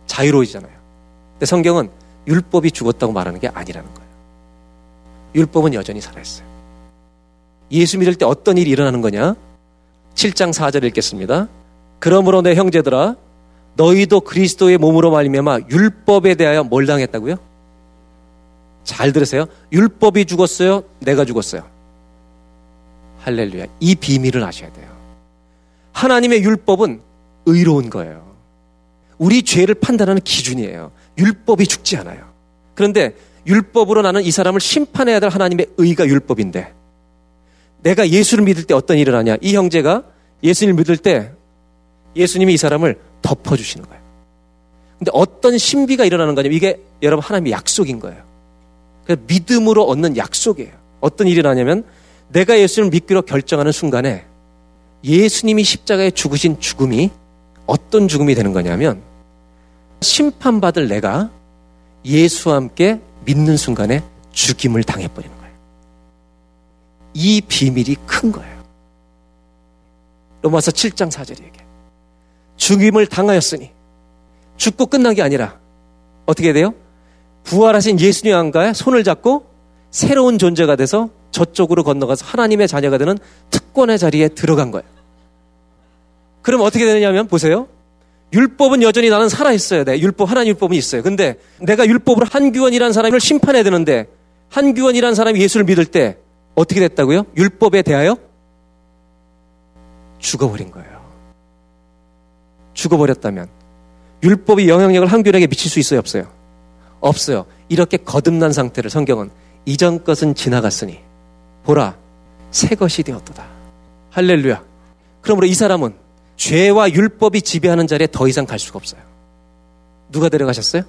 자유로워지잖아요. 근데 성경은 율법이 죽었다고 말하는 게 아니라는 거예요. 율법은 여전히 살아있어요. 예수 믿을 때 어떤 일이 일어나는 거냐? 7장 4절 읽겠습니다. 그러므로 내 형제들아 너희도 그리스도의 몸으로 말미암아 율법에 대하여 뭘 당했다고요? 잘 들으세요. 율법이 죽었어요. 내가 죽었어요. 할렐루야. 이 비밀을 아셔야 돼요. 하나님의 율법은 의로운 거예요. 우리 죄를 판단하는 기준이에요. 율법이 죽지 않아요. 그런데 율법으로 나는 이 사람을 심판해야 될 하나님의 의가 율법인데 내가 예수를 믿을 때 어떤 일을 하냐? 이 형제가 예수님을 믿을 때 예수님이 이 사람을 덮어주시는 거예요. 근데 어떤 신비가 일어나는 거냐면 이게 여러분 하나님의 약속인 거예요. 믿음으로 얻는 약속이에요. 어떤 일이 나냐면 내가 예수를 믿기로 결정하는 순간에 예수님이 십자가에 죽으신 죽음이 어떤 죽음이 되는 거냐면 심판받을 내가 예수와 함께 믿는 순간에 죽임을 당해버리는 거예요. 이 비밀이 큰 거예요. 로마서 7장 4절에 얘기해. 죽임을 당하였으니 죽고 끝난 게 아니라 어떻게 돼요? 부활하신 예수님과의 손을 잡고 새로운 존재가 돼서 저쪽으로 건너가서 하나님의 자녀가 되는 특권의 자리에 들어간 거예요. 그럼 어떻게 되느냐면 보세요. 율법은 여전히 나는 살아있어야 돼. 율법, 하나님 율법은 있어요. 근데 내가 율법으로 한규원이라는 사람을 심판해야 되는데 한규원이라는 사람이 예수를 믿을 때 어떻게 됐다고요? 율법에 대하여 죽어버린 거예요. 죽어버렸다면 율법이 영향력을 한규원에게 미칠 수 있어요? 없어요? 없어요. 이렇게 거듭난 상태를 성경은 이전 것은 지나갔으니 보라 새 것이 되었도다. 할렐루야. 그러므로 이 사람은 죄와 율법이 지배하는 자리에 더 이상 갈 수가 없어요. 누가 데려가셨어요?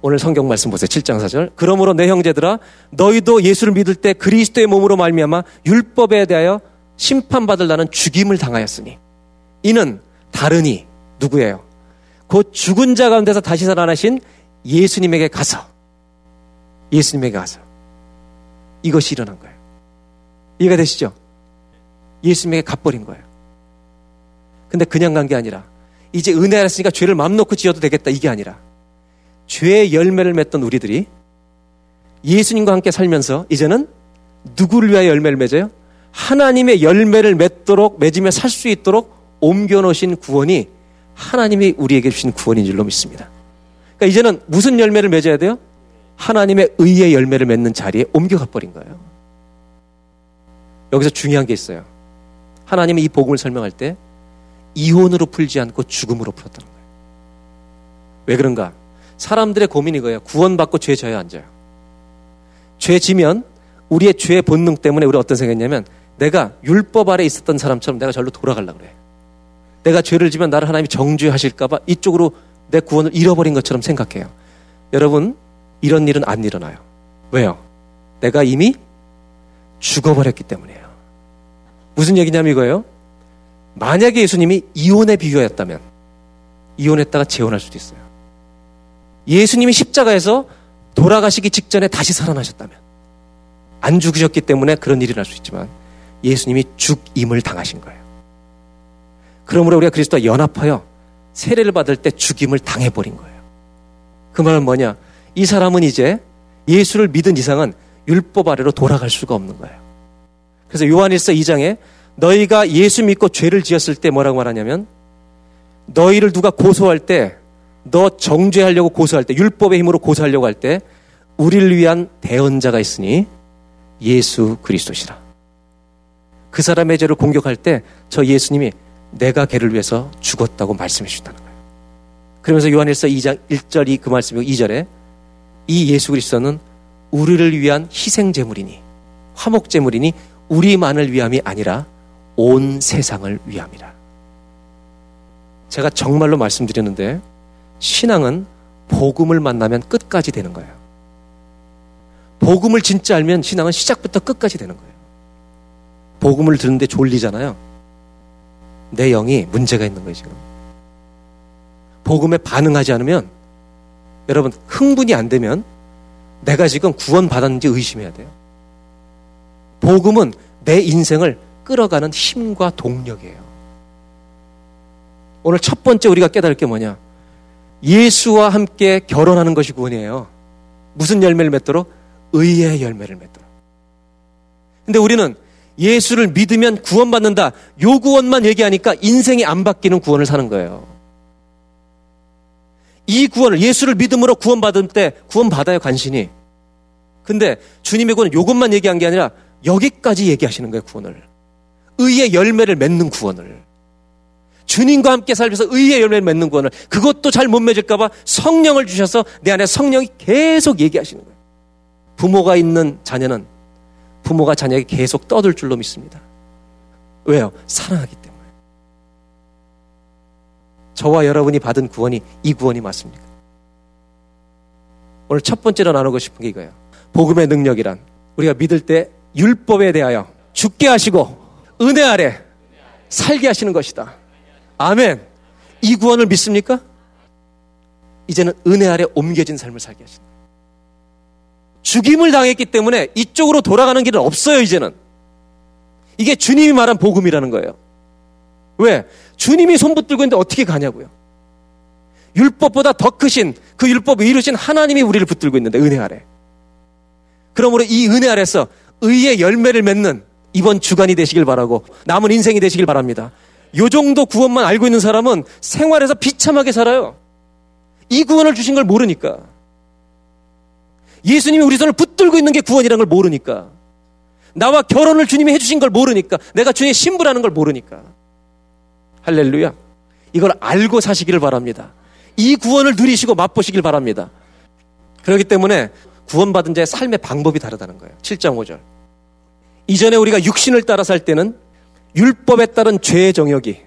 오늘 성경 말씀 보세요. 7장 4절. 그러므로 내 형제들아 너희도 예수를 믿을 때 그리스도의 몸으로 말미암아 율법에 대하여 심판받을 나는 죽임을 당하였으니 이는 다르니 누구예요? 곧 죽은 자 가운데서 다시 살아나신 예수님에게 가서 예수님에게 가서 이것이 일어난 거예요. 이해가 되시죠? 예수님에게 갚버린 거예요. 근데 그냥 간 게 아니라 이제 은혜 알았으니까 죄를 맘 놓고 지어도 되겠다 이게 아니라 죄의 열매를 맺던 우리들이 예수님과 함께 살면서 이제는 누구를 위하여 열매를 맺어요? 하나님의 열매를 맺도록 맺으며 살 수 있도록 옮겨 놓으신 구원이 하나님이 우리에게 주신 구원인 줄로 믿습니다. 그러니까 이제는 무슨 열매를 맺어야 돼요? 하나님의 의의 열매를 맺는 자리에 옮겨가 버린 거예요. 여기서 중요한 게 있어요. 하나님이 이 복음을 설명할 때 이혼으로 풀지 않고 죽음으로 풀었다는 거예요. 왜 그런가? 사람들의 고민이 거예요. 구원받고 죄 져야 앉아요. 죄 지면 우리의 죄 본능 때문에 우리 어떤 생각했냐면 내가 율법 아래 있었던 사람처럼 내가 절로 돌아가려고 그래. 내가 죄를 지면 나를 하나님이 정죄하실까봐 이쪽으로 내 구원을 잃어버린 것처럼 생각해요. 여러분, 이런 일은 안 일어나요. 왜요? 내가 이미 죽어버렸기 때문이에요. 무슨 얘기냐면 이거예요. 만약에 예수님이 이혼의 비유였다면 이혼했다가 재혼할 수도 있어요. 예수님이 십자가에서 돌아가시기 직전에 다시 살아나셨다면 안 죽으셨기 때문에 그런 일이 날 수 있지만 예수님이 죽임을 당하신 거예요. 그러므로 우리가 그리스도와 연합하여 세례를 받을 때 죽임을 당해버린 거예요. 그 말은 뭐냐? 이 사람은 이제 예수를 믿은 이상은 율법 아래로 돌아갈 수가 없는 거예요. 그래서 요한일서 2장에 너희가 예수 믿고 죄를 지었을 때 뭐라고 말하냐면 너희를 누가 고소할 때 너 정죄하려고 고소할 때 율법의 힘으로 고소하려고 할 때 우리를 위한 대언자가 있으니 예수 그리스도시라. 그 사람의 죄를 공격할 때 저 예수님이 내가 걔를 위해서 죽었다고 말씀해 주신다는 거예요. 그러면서 요한일서 2장 1절이 그 말씀이고 2절에 이 예수 그리스도는 우리를 위한 희생 제물이니 화목 제물이니 우리만을 위함이 아니라 온 세상을 위함이라. 제가 정말로 말씀드렸는데 신앙은 복음을 만나면 끝까지 되는 거예요. 복음을 진짜 알면 신앙은 시작부터 끝까지 되는 거예요. 복음을 듣는데 졸리잖아요. 내 영이 문제가 있는 거예요, 지금. 복음에 반응하지 않으면 여러분 흥분이 안 되면 내가 지금 구원받았는지 의심해야 돼요. 복음은 내 인생을 끌어가는 힘과 동력이에요. 오늘 첫 번째 우리가 깨달을 게 뭐냐? 예수와 함께 결혼하는 것이 구원이에요. 무슨 열매를 맺도록? 의의 열매를 맺도록. 근데 우리는 예수를 믿으면 구원받는다. 요 구원만 얘기하니까 인생이 안 바뀌는 구원을 사는 거예요. 이 구원을 예수를 믿음으로 구원받을 때 구원받아요, 간신히. 근데 주님의 구원은 요것만 얘기한 게 아니라 여기까지 얘기하시는 거예요, 구원을. 의의 열매를 맺는 구원을. 주님과 함께 살면서 의의 열매를 맺는 구원을. 그것도 잘 못 맺을까봐 성령을 주셔서 내 안에 성령이 계속 얘기하시는 거예요. 부모가 있는 자녀는 부모가 자녀에게 계속 떠들 줄로 믿습니다. 왜요? 사랑하기 때문에. 저와 여러분이 받은 구원이 이 구원이 맞습니까? 오늘 첫 번째로 나누고 싶은 게 이거예요. 복음의 능력이란 우리가 믿을 때 율법에 대하여 죽게 하시고 은혜 아래 살게 하시는 것이다. 아멘. 이 구원을 믿습니까? 이제는 은혜 아래 옮겨진 삶을 살게 하신다. 죽임을 당했기 때문에 이쪽으로 돌아가는 길은 없어요, 이제는. 이게 주님이 말한 복음이라는 거예요. 왜? 주님이 손 붙들고 있는데 어떻게 가냐고요. 율법보다 더 크신 그 율법을 이루신 하나님이 우리를 붙들고 있는데 은혜 아래. 그러므로 이 은혜 아래서 의의 열매를 맺는 이번 주간이 되시길 바라고 남은 인생이 되시길 바랍니다. 요 정도 구원만 알고 있는 사람은 생활에서 비참하게 살아요. 이 구원을 주신 걸 모르니까. 예수님이 우리 손을 붙들고 있는 게 구원이라는 걸 모르니까. 나와 결혼을 주님이 해주신 걸 모르니까. 내가 주님의 신부라는 걸 모르니까. 할렐루야. 이걸 알고 사시기를 바랍니다. 이 구원을 누리시고 맛보시길 바랍니다. 그렇기 때문에 구원받은 자의 삶의 방법이 다르다는 거예요. 7장 5절. 이전에 우리가 육신을 따라 살 때는 율법에 따른 죄의 정욕이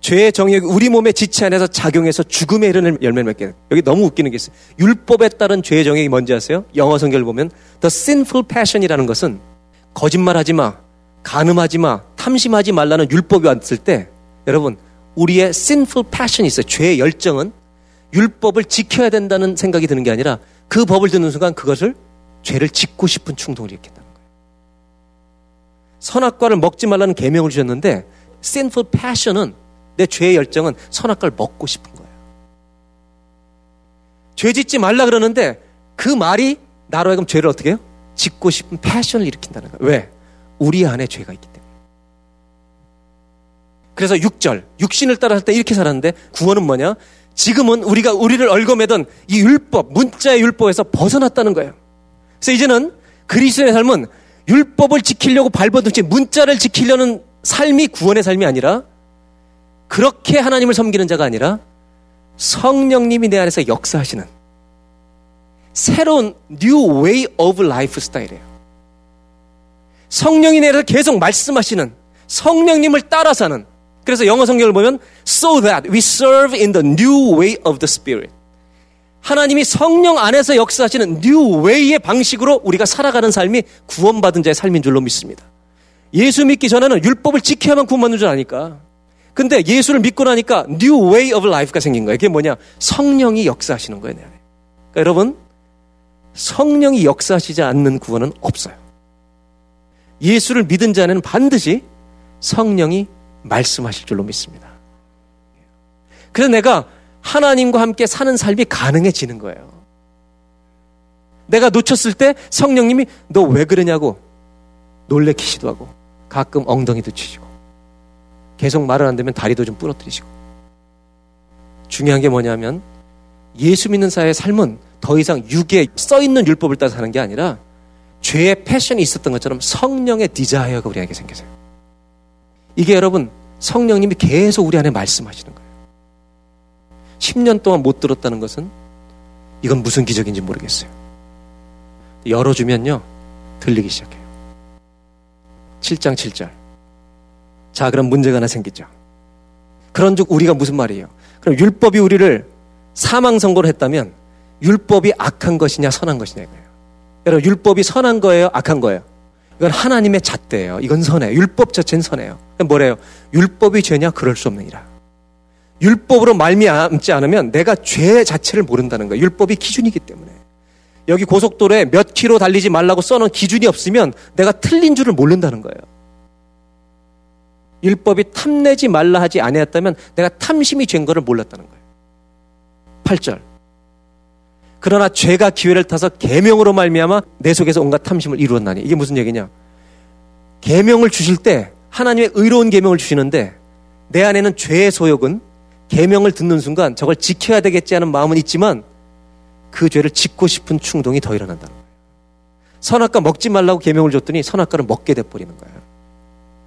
죄의 정욕이 우리 몸의 지체 안에서 작용해서 죽음에 이르는 열매를 맺게 돼요. 여기 너무 웃기는 게 있어요. 율법에 따른 죄의 정욕이 뭔지 아세요? 영어 성경을 보면 the sinful passion이라는 것은 거짓말하지 마, 간음하지 마, 탐심하지 말라는 율법이 왔을 때 여러분 우리의 sinful passion이 있어요. 죄의 열정은 율법을 지켜야 된다는 생각이 드는 게 아니라 그 법을 듣는 순간 그것을 죄를 짓고 싶은 충동을 일으킨다는 거예요. 선악과를 먹지 말라는 계명을 주셨는데 sinful passion은 내 죄의 열정은 선악과를 먹고 싶은 거예요. 죄 짓지 말라 그러는데 그 말이 나로 하여금 죄를 어떻게 해요? 짓고 싶은 패션을 일으킨다는 거예요. 왜? 우리 안에 죄가 있기 때문에. 그래서 6절, 육신을 따라 할때 이렇게 살았는데 구원은 뭐냐? 지금은 우리가 우리를 얽어매던 이 율법, 문자의 율법에서 벗어났다는 거예요. 그래서 이제는 그리스도의 삶은 율법을 지키려고 발버둥치 문자를 지키려는 삶이 구원의 삶이 아니라 그렇게 하나님을 섬기는 자가 아니라 성령님이 내 안에서 역사하시는 새로운 new way of life 스타일이에요. 성령이 내 안에서 계속 말씀하시는 성령님을 따라 사는 그래서 영어 성경을 보면 so that we serve in the new way of the spirit. 하나님이 성령 안에서 역사하시는 new way의 방식으로 우리가 살아가는 삶이 구원받은 자의 삶인 줄로 믿습니다. 예수 믿기 전에는 율법을 지켜야만 구원받는 줄 아니까. 근데 예수를 믿고 나니까 new way of life가 생긴 거예요. 그게 뭐냐? 성령이 역사하시는 거예요, 내 안에. 그러니까 여러분, 성령이 역사하시지 않는 구원은 없어요. 예수를 믿은 자는 반드시 성령이 말씀하실 줄로 믿습니다. 그래서 내가 하나님과 함께 사는 삶이 가능해지는 거예요. 내가 놓쳤을 때 성령님이 너 왜 그러냐고 놀래키시도 하고 가끔 엉덩이도 치시고 계속 말을 안 들으면 다리도 좀 부러뜨리시고 중요한 게 뭐냐면 예수 믿는 사람의 삶은 더 이상 육에 써 있는 율법을 따라 사는 게 아니라 죄의 passion이 있었던 것처럼 성령의 desire가 우리에게 생겨서요. 이게 여러분 성령님이 계속 우리 안에 말씀하시는 거예요. 10년 동안 못 들었다는 것은 이건 무슨 기적인지 모르겠어요. 열어주면요 들리기 시작해요. 7장 7절. 자, 그럼 문제가 하나 생기죠. 그런 즉 우리가 무슨 말이에요? 그럼 율법이 우리를 사망 선고를 했다면 율법이 악한 것이냐 선한 것이냐 이거예요. 여러분 율법이 선한 거예요, 악한 거예요? 이건 하나님의 잣대예요. 이건 선해요. 율법 자체는 선해요. 뭐래요? 율법이 죄냐? 그럴 수 없느니라. 율법으로 말미암지 않으면 내가 죄 자체를 모른다는 거예요. 율법이 기준이기 때문에. 여기 고속도로에 몇 킬로 달리지 말라고 써놓은 기준이 없으면 내가 틀린 줄을 모른다는 거예요. 율법이 탐내지 말라 하지 아니었다면 내가 탐심이 죄인 거를 몰랐다는 거예요. 8절. 그러나 죄가 기회를 타서 계명으로 말미암아 내 속에서 온갖 탐심을 이루었나니 이게 무슨 얘기냐? 계명을 주실 때 하나님의 의로운 계명을 주시는데 내 안에는 죄의 소욕은 계명을 듣는 순간 저걸 지켜야 되겠지 하는 마음은 있지만 그 죄를 짓고 싶은 충동이 더 일어난다는 거예요. 선악과 먹지 말라고 계명을 줬더니 선악과를 먹게 돼 버리는 거예요.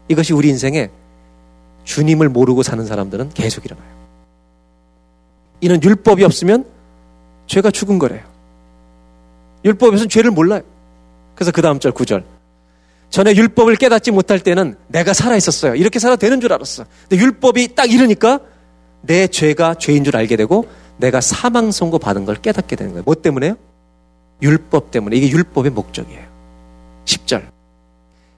이것이 우리 인생에 주님을 모르고 사는 사람들은 계속 일어나요. 이는 율법이 없으면 죄가 죽은 거래요. 없으면 죄를 몰라요. 그래서 그 다음 절 9절. 전에 율법을 깨닫지 못할 때는 내가 살아 있었어요. 이렇게 살아 되는 줄 알았어. 근데 율법이 딱 이러니까 내 죄가 죄인 줄 알게 되고 내가 사망 선고 받은 걸 깨닫게 되는 거예요. 뭐 때문에요? 율법 때문에. 이게 율법의 목적이에요. 10절.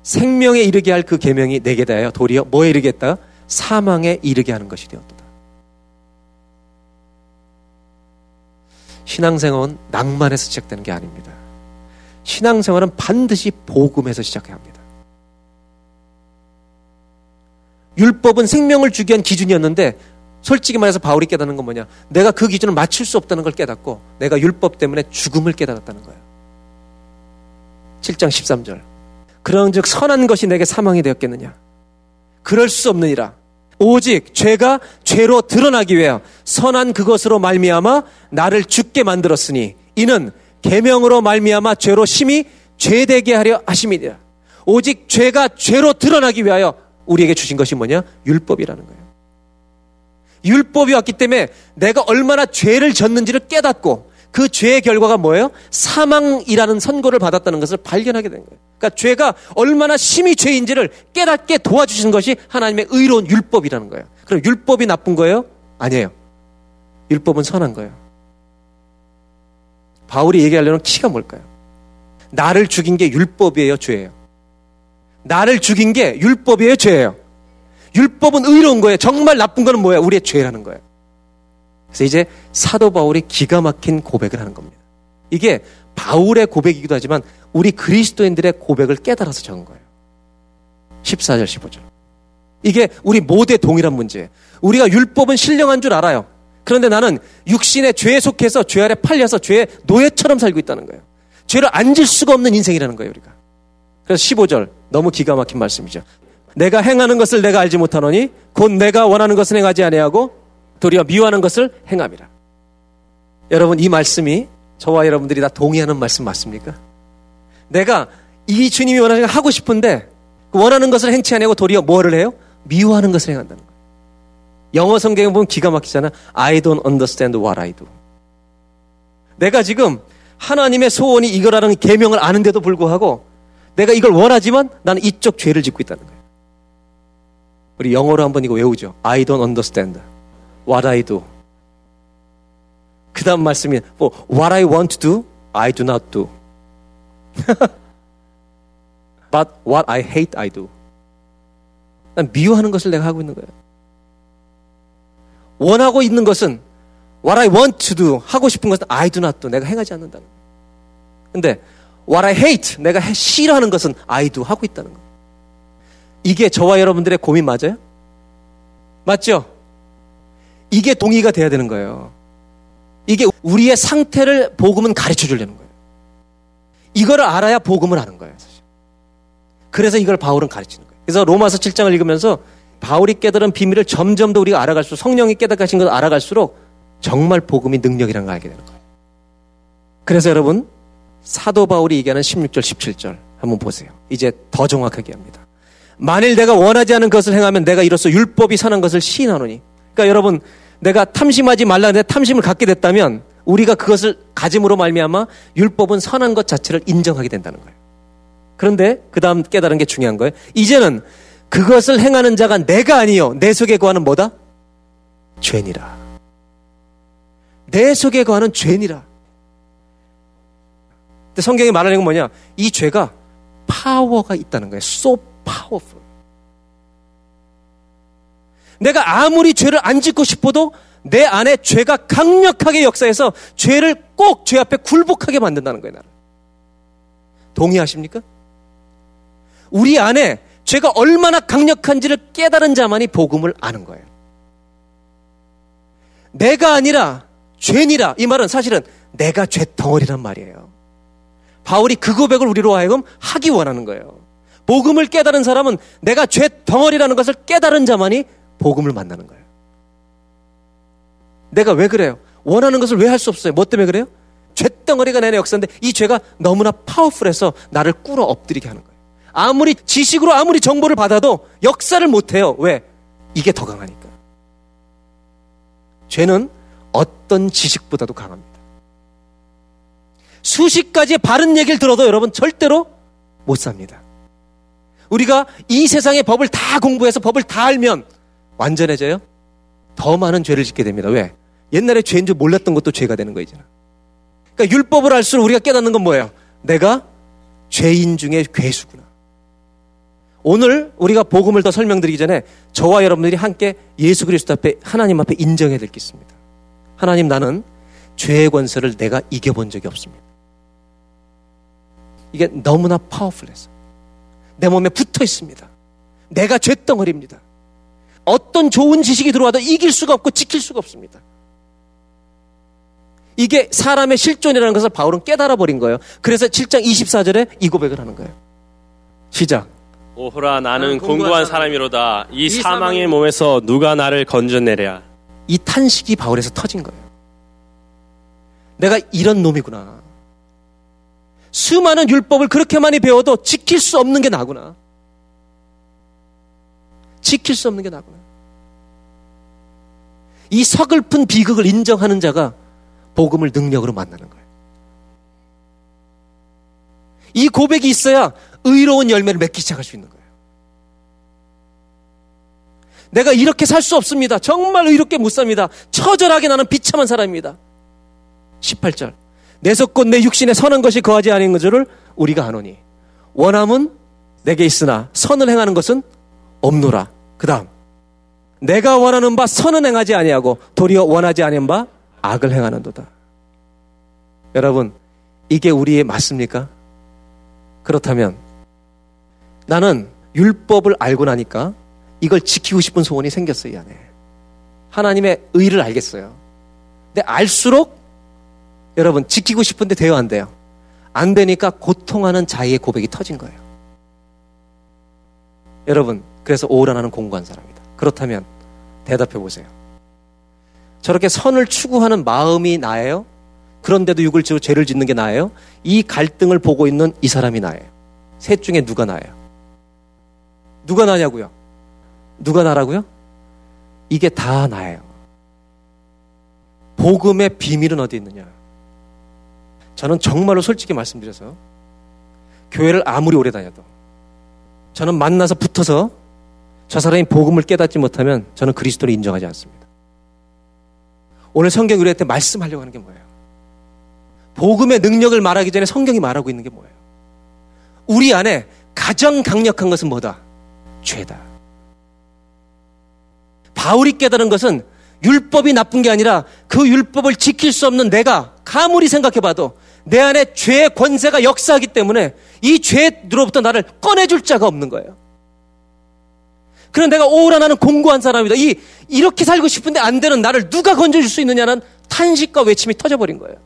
생명에 이르게 할 그 계명이 내게 다하여 도리어 뭐에 이르겠다? 사망에 이르게 하는 것이 되었다. 신앙생활은 낭만에서 시작되는 게 아닙니다. 신앙생활은 반드시 복음에서 시작해야 합니다. 율법은 생명을 주기 위한 기준이었는데 솔직히 말해서 바울이 깨닫는 건 뭐냐? 내가 그 기준을 맞출 수 없다는 걸 깨닫고 내가 율법 때문에 죽음을 깨달았다는 거예요. 7장 13절. 그런즉 선한 것이 내게 사망이 되었겠느냐? 그럴 수 없느니라. 오직 죄가 죄로 드러나기 위하여 선한 그것으로 말미암아 나를 죽게 만들었으니 이는 계명으로 말미암아 죄로 심히 죄되게 하려 하심이니라. 오직 죄가 죄로 드러나기 위하여 우리에게 주신 것이 뭐냐? 율법이라는 거예요. 율법이 왔기 때문에 내가 얼마나 죄를 졌는지를 깨닫고 그 죄의 결과가 뭐예요? 사망이라는 선고를 받았다는 것을 발견하게 된 거예요. 그러니까 죄가 얼마나 심히 죄인지를 깨닫게 도와주신 것이 하나님의 의로운 율법이라는 거예요. 그럼 율법이 나쁜 거예요? 아니에요. 율법은 선한 거예요. 바울이 얘기하려는 키가 뭘까요? 나를 죽인 게 율법이에요, 죄예요. 나를 죽인 게 율법이에요, 죄예요. 율법은 의로운 거예요. 정말 나쁜 거는 뭐예요? 우리의 죄라는 거예요. 그래서 이제 사도 바울이 기가 막힌 고백을 하는 겁니다. 이게 바울의 고백이기도 하지만 우리 그리스도인들의 고백을 깨달아서 적은 거예요. 14절, 15절. 이게 우리 모두의 동일한 문제예요. 우리가 율법은 신령한 줄 알아요. 그런데 나는 육신의 죄에 속해서 죄 아래 팔려서 죄의 노예처럼 살고 있다는 거예요. 죄를 앉을 수가 없는 인생이라는 거예요, 우리가. 그래서 15절. 너무 기가 막힌 말씀이죠. 내가 행하는 것을 내가 알지 못하노니 곧 내가 원하는 것을 행하지 아니하고 도리어 미워하는 것을 행함이라. 여러분 이 말씀이 저와 여러분들이 다 동의하는 말씀 맞습니까? 내가 이 주님이 원하는 걸 하고 싶은데 그 원하는 것을 행치 아니하고 도리어 뭐를 해요? 미워하는 것을 행한다는 거예요. 영어 성경에 보면 기가 막히잖아. I don't understand what I do. 내가 지금 하나님의 소원이 이거라는 계명을 아는데도 불구하고 내가 이걸 원하지만 나는 이쪽 죄를 짓고 있다는 거예요. 우리 영어로 한번 이거 외우죠. I don't understand what I do. 그 다음 말씀이 뭐 What I want to do, I do not do. (laughs) But what I hate, I do. 난 미워하는 것을 내가 하고 있는 거예요. 원하고 있는 것은 what I want to do 하고 싶은 것은 I do not do 내가 행하지 않는다는 거예요. 근데 what I hate 내가 싫어하는 것은 I do 하고 있다는 거예요. 이게 저와 여러분들의 고민 맞아요? 맞죠? 이게 동의가 돼야 되는 거예요. 이게 우리의 상태를 복음은 가르쳐 주려는 거예요. 이거를 알아야 복음을 아는 거예요. 사실. 그래서 이걸 바울은 가르치는 거예요. 그래서 로마서 7장을 읽으면서 바울이 깨달은 비밀을 점점 더 우리가 알아갈수록 성령이 깨닫가신 것을 알아갈수록 정말 복음이 능력이라는 걸 알게 되는 거예요. 그래서 여러분 사도 바울이 얘기하는 16절 17절 한번 보세요. 이제 더 정확하게 합니다. 만일 내가 원하지 않은 것을 행하면 내가 이로써 율법이 선한 것을 시인하노니. 그러니까 여러분 내가 탐심하지 말라 는데 탐심을 갖게 됐다면 우리가 그것을 가짐으로 말미암아 율법은 선한 것 자체를 인정하게 된다는 거예요. 그런데 그 다음 깨달은 게 중요한 거예요. 이제는 그것을 행하는 자가 내가 아니요 내 속에 거하는 뭐다? 죄니라. 내 속에 거하는 죄니라. 근데 성경이 말하는 건 뭐냐? 이 죄가 파워가 있다는 거예요. so powerful. 내가 아무리 죄를 안 짓고 싶어도 내 안에 죄가 강력하게 역사해서 죄를 꼭 죄 앞에 굴복하게 만든다는 거예요, 나를. 동의하십니까? 우리 안에 죄가 얼마나 강력한지를 깨달은 자만이 복음을 아는 거예요. 내가 아니라 죄니라. 이 말은 사실은 내가 죄 덩어리란 말이에요. 바울이 그 고백을 우리로 하여금 하기 원하는 거예요. 복음을 깨달은 사람은 내가 죄 덩어리라는 것을 깨달은 자만이 복음을 만나는 거예요. 내가 왜 그래요? 원하는 것을 왜 할 수 없어요? 뭐 때문에 그래요? 죄 덩어리가 내 역사인데 이 죄가 너무나 파워풀해서 나를 꿇어 엎드리게 하는 거예요. 아무리 지식으로 아무리 정보를 받아도 역사를 못해요. 왜? 이게 더 강하니까. 죄는 어떤 지식보다도 강합니다. 수십 가지의 바른 얘기를 들어도 여러분 절대로 못 삽니다. 우리가 이 세상의 법을 다 공부해서 법을 다 알면 완전해져요? 더 많은 죄를 짓게 됩니다. 왜? 옛날에 죄인 줄 몰랐던 것도 죄가 되는 거이잖아. 그러니까 율법을 알수록 우리가 깨닫는 건 뭐예요? 내가 죄인 중에 괴수구나. 오늘 우리가 복음을 더 설명드리기 전에 저와 여러분들이 함께 예수 그리스도 앞에 하나님 앞에 인정해야 될 게 있습니다. 하나님 나는 죄의 권세를 내가 이겨본 적이 없습니다. 이게 너무나 파워풀해서 내 몸에 붙어 있습니다. 내가 죄덩어리입니다. 어떤 좋은 지식이 들어와도 이길 수가 없고 지킬 수가 없습니다. 이게 사람의 실존이라는 것을 바울은 깨달아 버린 거예요. 그래서 7장 24절에 이 고백을 하는 거예요. 시작. 오호라 나는 나는 공고한 공고한 사람이로다. 이 이 사망의 사망의 몸에서 누가 나를 건져내랴. 이 탄식이 바울에서 터진 거예요. 내가 이런 놈이구나. 수많은 율법을 그렇게 많이 배워도 지킬 수 없는 게 나구나. 지킬 수 없는 게 나구나. 이 서글픈 비극을 인정하는 자가 복음을 능력으로 만나는 거예요. 이 고백이 있어야 의로운 열매를 맺기 시작할 수 있는 거예요. 내가 이렇게 살 수 없습니다. 정말 의롭게 못 삽니다. 처절하게 나는 비참한 사람입니다. 18절. 내 속곧 내 육신에 선한 것이 거하지 아닌 것을 우리가 아노니 원함은 내게 있으나 선을 행하는 것은 없노라. 그 다음 내가 원하는 바 선은 행하지 아니하고 도리어 원하지 않은 바 악을 행하는도다. 여러분 이게 우리의 맞습니까? 그렇다면 나는 율법을 알고 나니까 이걸 지키고 싶은 소원이 생겼어요, 이 안에. 하나님의 의를 알겠어요. 근데 알수록 여러분 지키고 싶은데 돼요, 안 돼요? 안 되니까 고통하는 자의의 고백이 터진 거예요. 여러분, 그래서 오라 나는 공부한 사람이다. 그렇다면 대답해 보세요. 저렇게 선을 추구하는 마음이 나예요? 그런데도 육을 지고 죄를 짓는 게 나예요? 이 갈등을 보고 있는 이 사람이 나예요. 셋 중에 누가 나예요? 누가 나냐고요? 누가 나라고요? 이게 다 나예요. 복음의 비밀은 어디 있느냐? 저는 정말로 솔직히 말씀드려서 교회를 아무리 오래 다녀도 저는 만나서 붙어서 저 사람이 복음을 깨닫지 못하면 저는 그리스도를 인정하지 않습니다. 오늘 성경 우리한테 말씀하려고 하는 게 뭐예요? 복음의 능력을 말하기 전에 성경이 말하고 있는 게 뭐예요? 우리 안에 가장 강력한 것은 뭐다? 죄다. 바울이 깨달은 것은 율법이 나쁜 게 아니라 그 율법을 지킬 수 없는 내가 가물이 생각해 봐도 내 안에 죄의 권세가 역사하기 때문에 이 죄로부터 나를 꺼내줄 자가 없는 거예요. 그럼 내가 오라 나는 공고한 사람이다. 이 이렇게 살고 싶은데 안 되는 나를 누가 건져줄 수 있느냐는 탄식과 외침이 터져버린 거예요.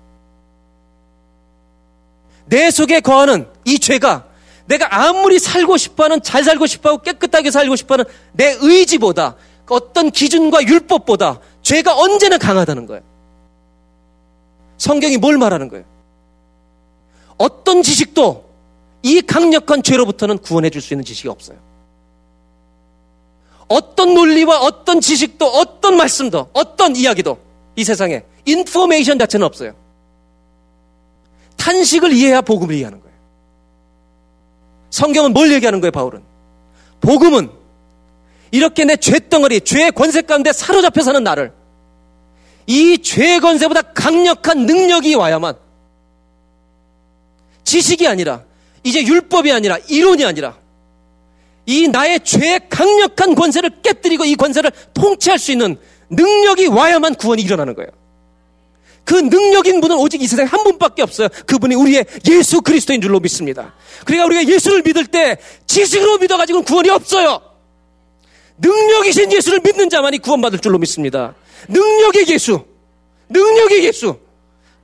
내 속에 거하는 이 죄가 내가 아무리 살고 싶어하는 잘 살고 싶어하고 깨끗하게 살고 싶어하는 내 의지보다 어떤 기준과 율법보다 죄가 언제나 강하다는 거예요. 성경이 뭘 말하는 거예요? 어떤 지식도 이 강력한 죄로부터는 구원해 줄 수 있는 지식이 없어요. 어떤 논리와 어떤 지식도 어떤 말씀도 어떤 이야기도 이 세상에 인포메이션 자체는 없어요. 탄식을 이해해야 복음을 이해하는 거예요. 성경은 뭘 얘기하는 거예요, 바울은? 복음은 이렇게 내 죄덩어리, 죄의 권세 가운데 사로잡혀 사는 나를 이 죄의 권세보다 강력한 능력이 와야만 지식이 아니라 이제 율법이 아니라 이론이 아니라 이 나의 죄의 강력한 권세를 깨뜨리고 이 권세를 통치할 수 있는 능력이 와야만 구원이 일어나는 거예요. 그 능력인 분은 오직 이 세상에 한 분밖에 없어요. 그분이 우리의 예수 그리스도인 줄로 믿습니다. 그러니까 우리가 예수를 믿을 때 지식으로 믿어가지고는 구원이 없어요. 능력이신 예수를 믿는 자만이 구원받을 줄로 믿습니다. 능력의 예수. 능력의 예수.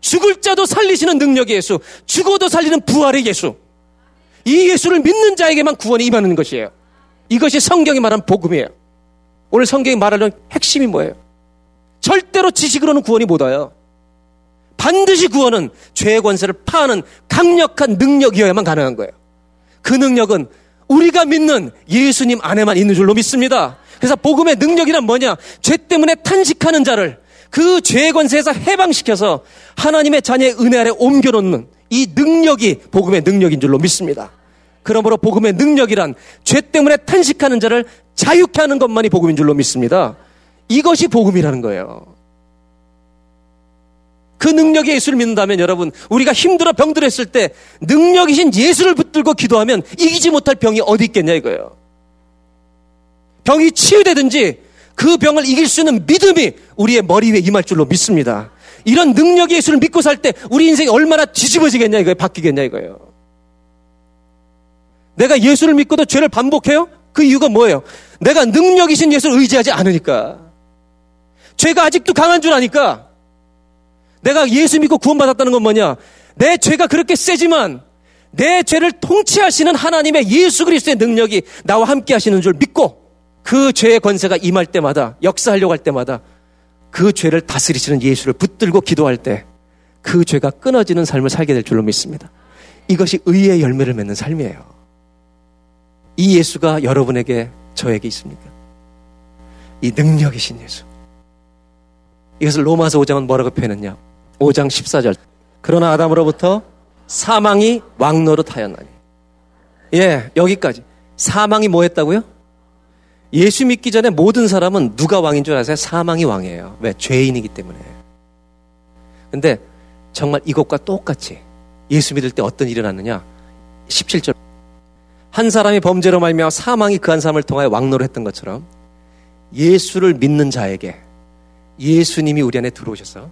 죽을 자도 살리시는 능력의 예수. 죽어도 살리는 부활의 예수. 이 예수를 믿는 자에게만 구원이 임하는 것이에요. 이것이 성경이 말한 복음이에요. 오늘 성경이 말하는 핵심이 뭐예요? 절대로 지식으로는 구원이 못 와요. 반드시 구원은 죄의 권세를 파하는 강력한 능력이어야만 가능한 거예요. 그 능력은 우리가 믿는 예수님 안에만 있는 줄로 믿습니다. 그래서 복음의 능력이란 뭐냐? 죄 때문에 탄식하는 자를 그 죄의 권세에서 해방시켜서 하나님의 자녀의 은혜 아래 옮겨놓는 이 능력이 복음의 능력인 줄로 믿습니다. 그러므로 복음의 능력이란 죄 때문에 탄식하는 자를 자유케 하는 것만이 복음인 줄로 믿습니다. 이것이 복음이라는 거예요. 그 능력의 예수를 믿는다면 여러분, 우리가 힘들어 병들었을 때 능력이신 예수를 붙들고 기도하면 이기지 못할 병이 어디 있겠냐 이거예요. 병이 치유되든지 그 병을 이길 수 있는 믿음이 우리의 머리 위에 임할 줄로 믿습니다. 이런 능력의 예수를 믿고 살 때 우리 인생이 얼마나 뒤집어지겠냐 이거예요. 바뀌겠냐 이거예요. 내가 예수를 믿고도 죄를 반복해요? 그 이유가 뭐예요? 내가 능력이신 예수를 의지하지 않으니까. 죄가 아직도 강한 줄 아니까. 내가 예수 믿고 구원받았다는 건 뭐냐? 내 죄가 그렇게 세지만 내 죄를 통치하시는 하나님의 예수 그리스도의 능력이 나와 함께 하시는 줄 믿고 그 죄의 권세가 임할 때마다 역사하려고 할 때마다 그 죄를 다스리시는 예수를 붙들고 기도할 때 그 죄가 끊어지는 삶을 살게 될 줄로 믿습니다. 이것이 의의 열매를 맺는 삶이에요. 이 예수가 여러분에게 저에게 있습니까? 이 능력이신 예수. 이것을 로마서 5장은 뭐라고 표현했냐? 5장 14절. 그러나 아담으로부터 사망이 왕노릇 하였나니. 예, 여기까지. 사망이 뭐 했다고요? 예수 믿기 전에 모든 사람은 누가 왕인 줄 아세요? 사망이 왕이에요. 왜? 죄인이기 때문에. 근데 정말 이것과 똑같이 예수 믿을 때 어떤 일이 일어났느냐? 17절. 한 사람이 범죄로 말며 사망이 그 한 사람을 통하여 왕노를 했던 것처럼 예수를 믿는 자에게 예수님이 우리 안에 들어오셔서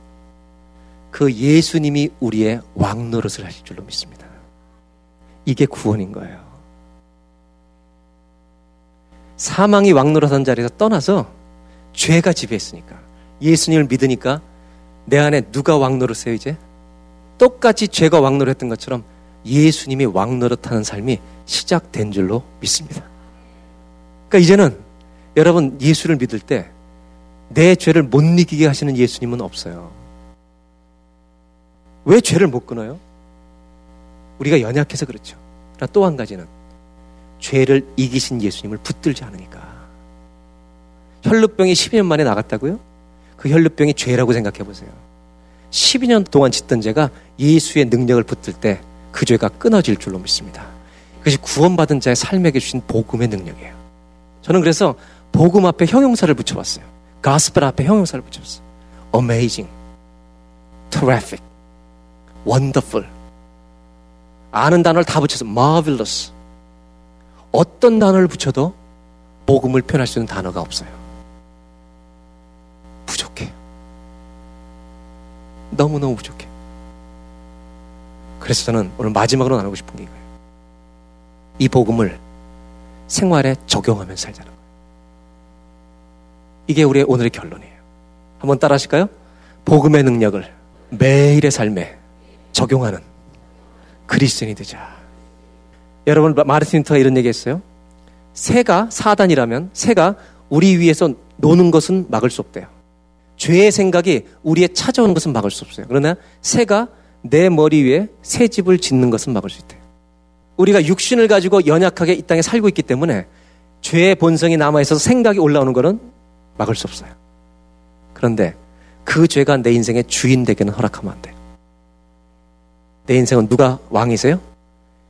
그 예수님이 우리의 왕노릇을 하실 줄로 믿습니다. 이게 구원인 거예요. 사망이 왕노릇한 자리에서 떠나서 죄가 지배했으니까 예수님을 믿으니까 내 안에 누가 왕노릇해요 이제? 똑같이 죄가 왕노릇했던 것처럼 예수님이 왕노릇하는 삶이 시작된 줄로 믿습니다. 그러니까 이제는 여러분 예수를 믿을 때 내 죄를 못 이기게 하시는 예수님은 없어요. 왜 죄를 못 끊어요? 우리가 연약해서 그렇죠. 또한 가지는 죄를 이기신 예수님을 붙들지 않으니까. 혈루병이 12년 만에 나갔다고요? 그 혈루병이 죄라고 생각해 보세요. 12년 동안 짓던 죄가 예수의 능력을 붙들 때 그 죄가 끊어질 줄로 믿습니다. 그것이 구원받은 자의 삶에게 주신 복음의 능력이에요. 저는 그래서 복음 앞에 형용사를 붙여봤어요. 가스펠 앞에 형용사를 붙여봤어요. amazing, terrific, wonderful. 아는 단어를 다 붙여서 marvelous. 어떤 단어를 붙여도 복음을 표현할 수 있는 단어가 없어요. 부족해. 너무너무 부족해. 그래서 저는 오늘 마지막으로 나누고 싶은 게 이거예요. 이 복음을 생활에 적용하면서 살자는 거예요. 이게 우리의 오늘의 결론이에요. 한번 따라 하실까요? 복음의 능력을 매일의 삶에 적용하는 그리스도인이 되자. 여러분 마르틴 루터가 이런 얘기 했어요. 새가 사단이라면 새가 우리 위에서 노는 것은 막을 수 없대요. 죄의 생각이 우리에 찾아오는 것은 막을 수 없어요. 그러나 새가 내 머리 위에 새 집을 짓는 것은 막을 수 있대요. 우리가 육신을 가지고 연약하게 이 땅에 살고 있기 때문에 죄의 본성이 남아있어서 생각이 올라오는 것은 막을 수 없어요. 그런데 그 죄가 내 인생의 주인 되기는 허락하면 안 돼요. 내 인생은 누가 왕이세요?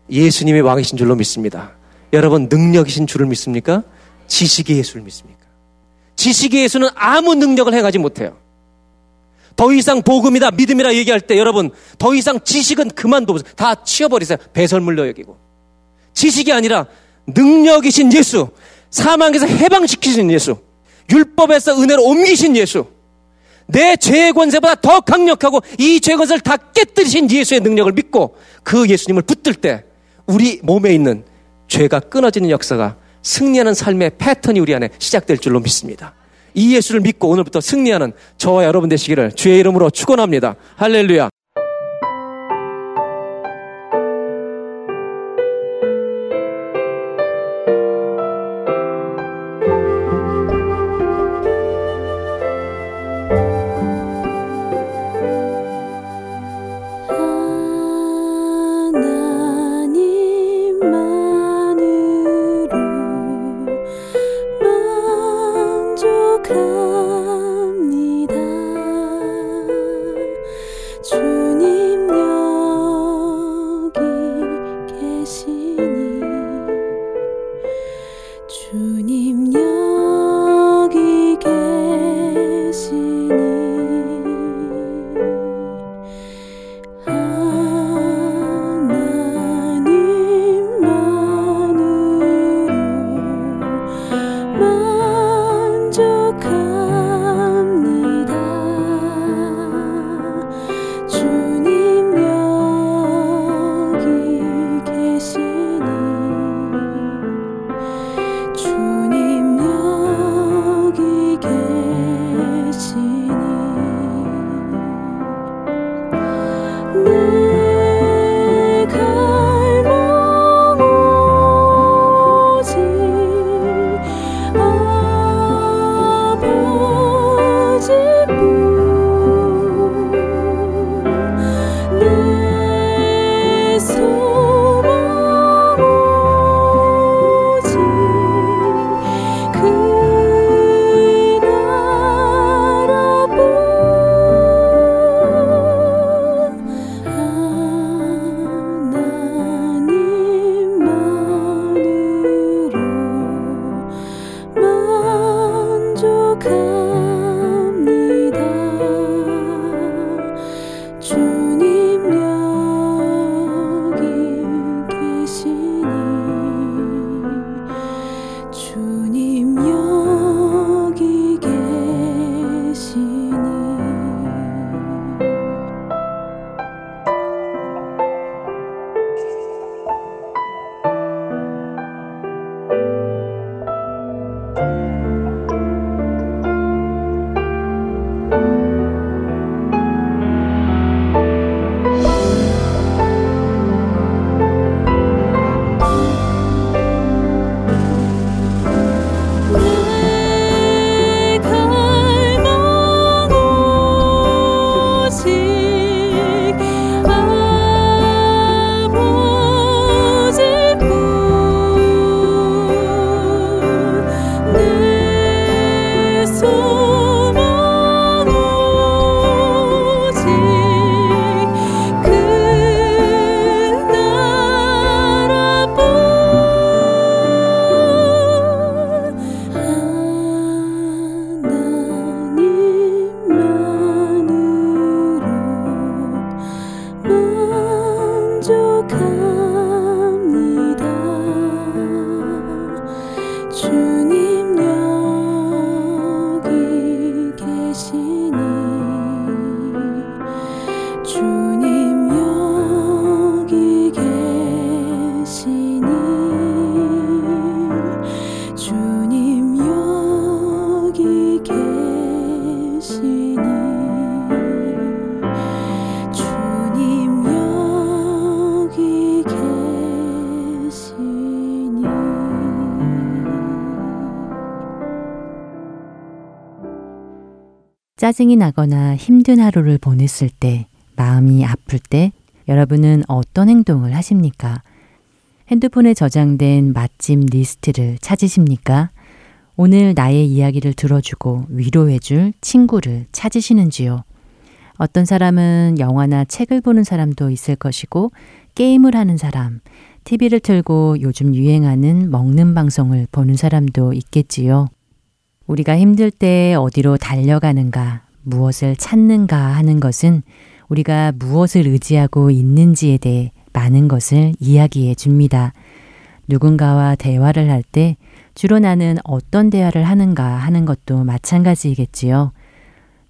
예수님이 왕이신 줄로 믿습니다. 여러분 능력이신 줄을 믿습니까? 지식의 예수를 믿습니까? 지식의 예수는 아무 능력을 행하지 못해요. 더 이상 복음이다 믿음이라 얘기할 때 여러분 더 이상 지식은 그만둬 다 치워버리세요. 배설물로 여기고 지식이 아니라 능력이신 예수 사망에서 해방시키신 예수 율법에서 은혜로 옮기신 예수 내 죄의 권세보다 더 강력하고 이 죄의 권세를 다 깨뜨리신 예수의 능력을 믿고 그 예수님을 붙들 때 우리 몸에 있는 죄가 끊어지는 역사가 승리하는 삶의 패턴이 우리 안에 시작될 줄로 믿습니다. 이 예수를 믿고 오늘부터 승리하는 저와 여러분 되시기를 주의 이름으로 축원합니다. 할렐루야. 짜증이 나거나 힘든 하루를 보냈을 때, 마음이 아플 때, 여러분은 어떤 행동을 하십니까? 핸드폰에 저장된 맛집 리스트를 찾으십니까? 오늘 나의 이야기를 들어주고 위로해줄 친구를 찾으시는지요? 어떤 사람은 영화나 책을 보는 사람도 있을 것이고, 게임을 하는 사람, TV를 틀고 요즘 유행하는 먹는 방송을 보는 사람도 있겠지요. 우리가 힘들 때 어디로 달려가는가, 무엇을 찾는가 하는 것은 우리가 무엇을 의지하고 있는지에 대해 많은 것을 이야기해 줍니다. 누군가와 대화를 할 때 주로 나는 어떤 대화를 하는가 하는 것도 마찬가지이겠지요.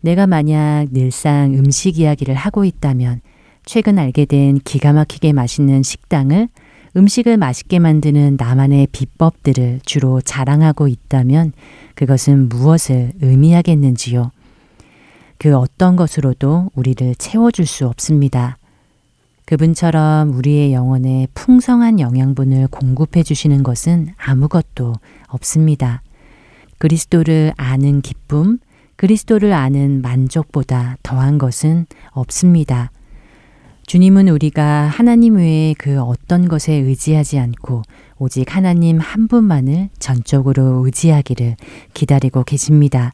내가 만약 늘상 음식 이야기를 하고 있다면 최근 알게 된 기가 막히게 맛있는 식당을 음식을 맛있게 만드는 나만의 비법들을 주로 자랑하고 있다면 그것은 무엇을 의미하겠는지요? 그 어떤 것으로도 우리를 채워줄 수 없습니다. 그분처럼 우리의 영혼에 풍성한 영양분을 공급해 주시는 것은 아무것도 없습니다. 그리스도를 아는 기쁨, 그리스도를 아는 만족보다 더한 것은 없습니다. 주님은 우리가 하나님 외에 그 어떤 것에 의지하지 않고 오직 하나님 한 분만을 전적으로 의지하기를 기다리고 계십니다.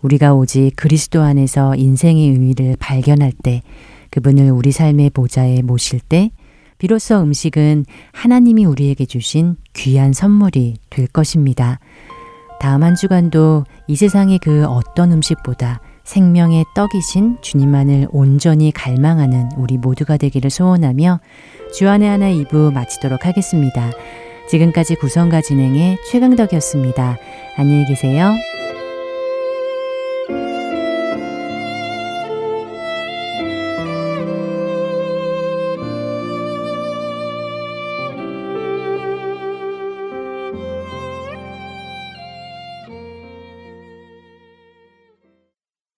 우리가 오직 그리스도 안에서 인생의 의미를 발견할 때 그분을 우리 삶의 보좌에 모실 때 비로소 음식은 하나님이 우리에게 주신 귀한 선물이 될 것입니다. 다음 한 주간도 이 세상의 그 어떤 음식보다 생명의 떡이신 주님만을 온전히 갈망하는 우리 모두가 되기를 소원하며 주안의 하나 2부 마치도록 하겠습니다. 지금까지 구성과 진행의 최강덕이었습니다. 안녕히 계세요.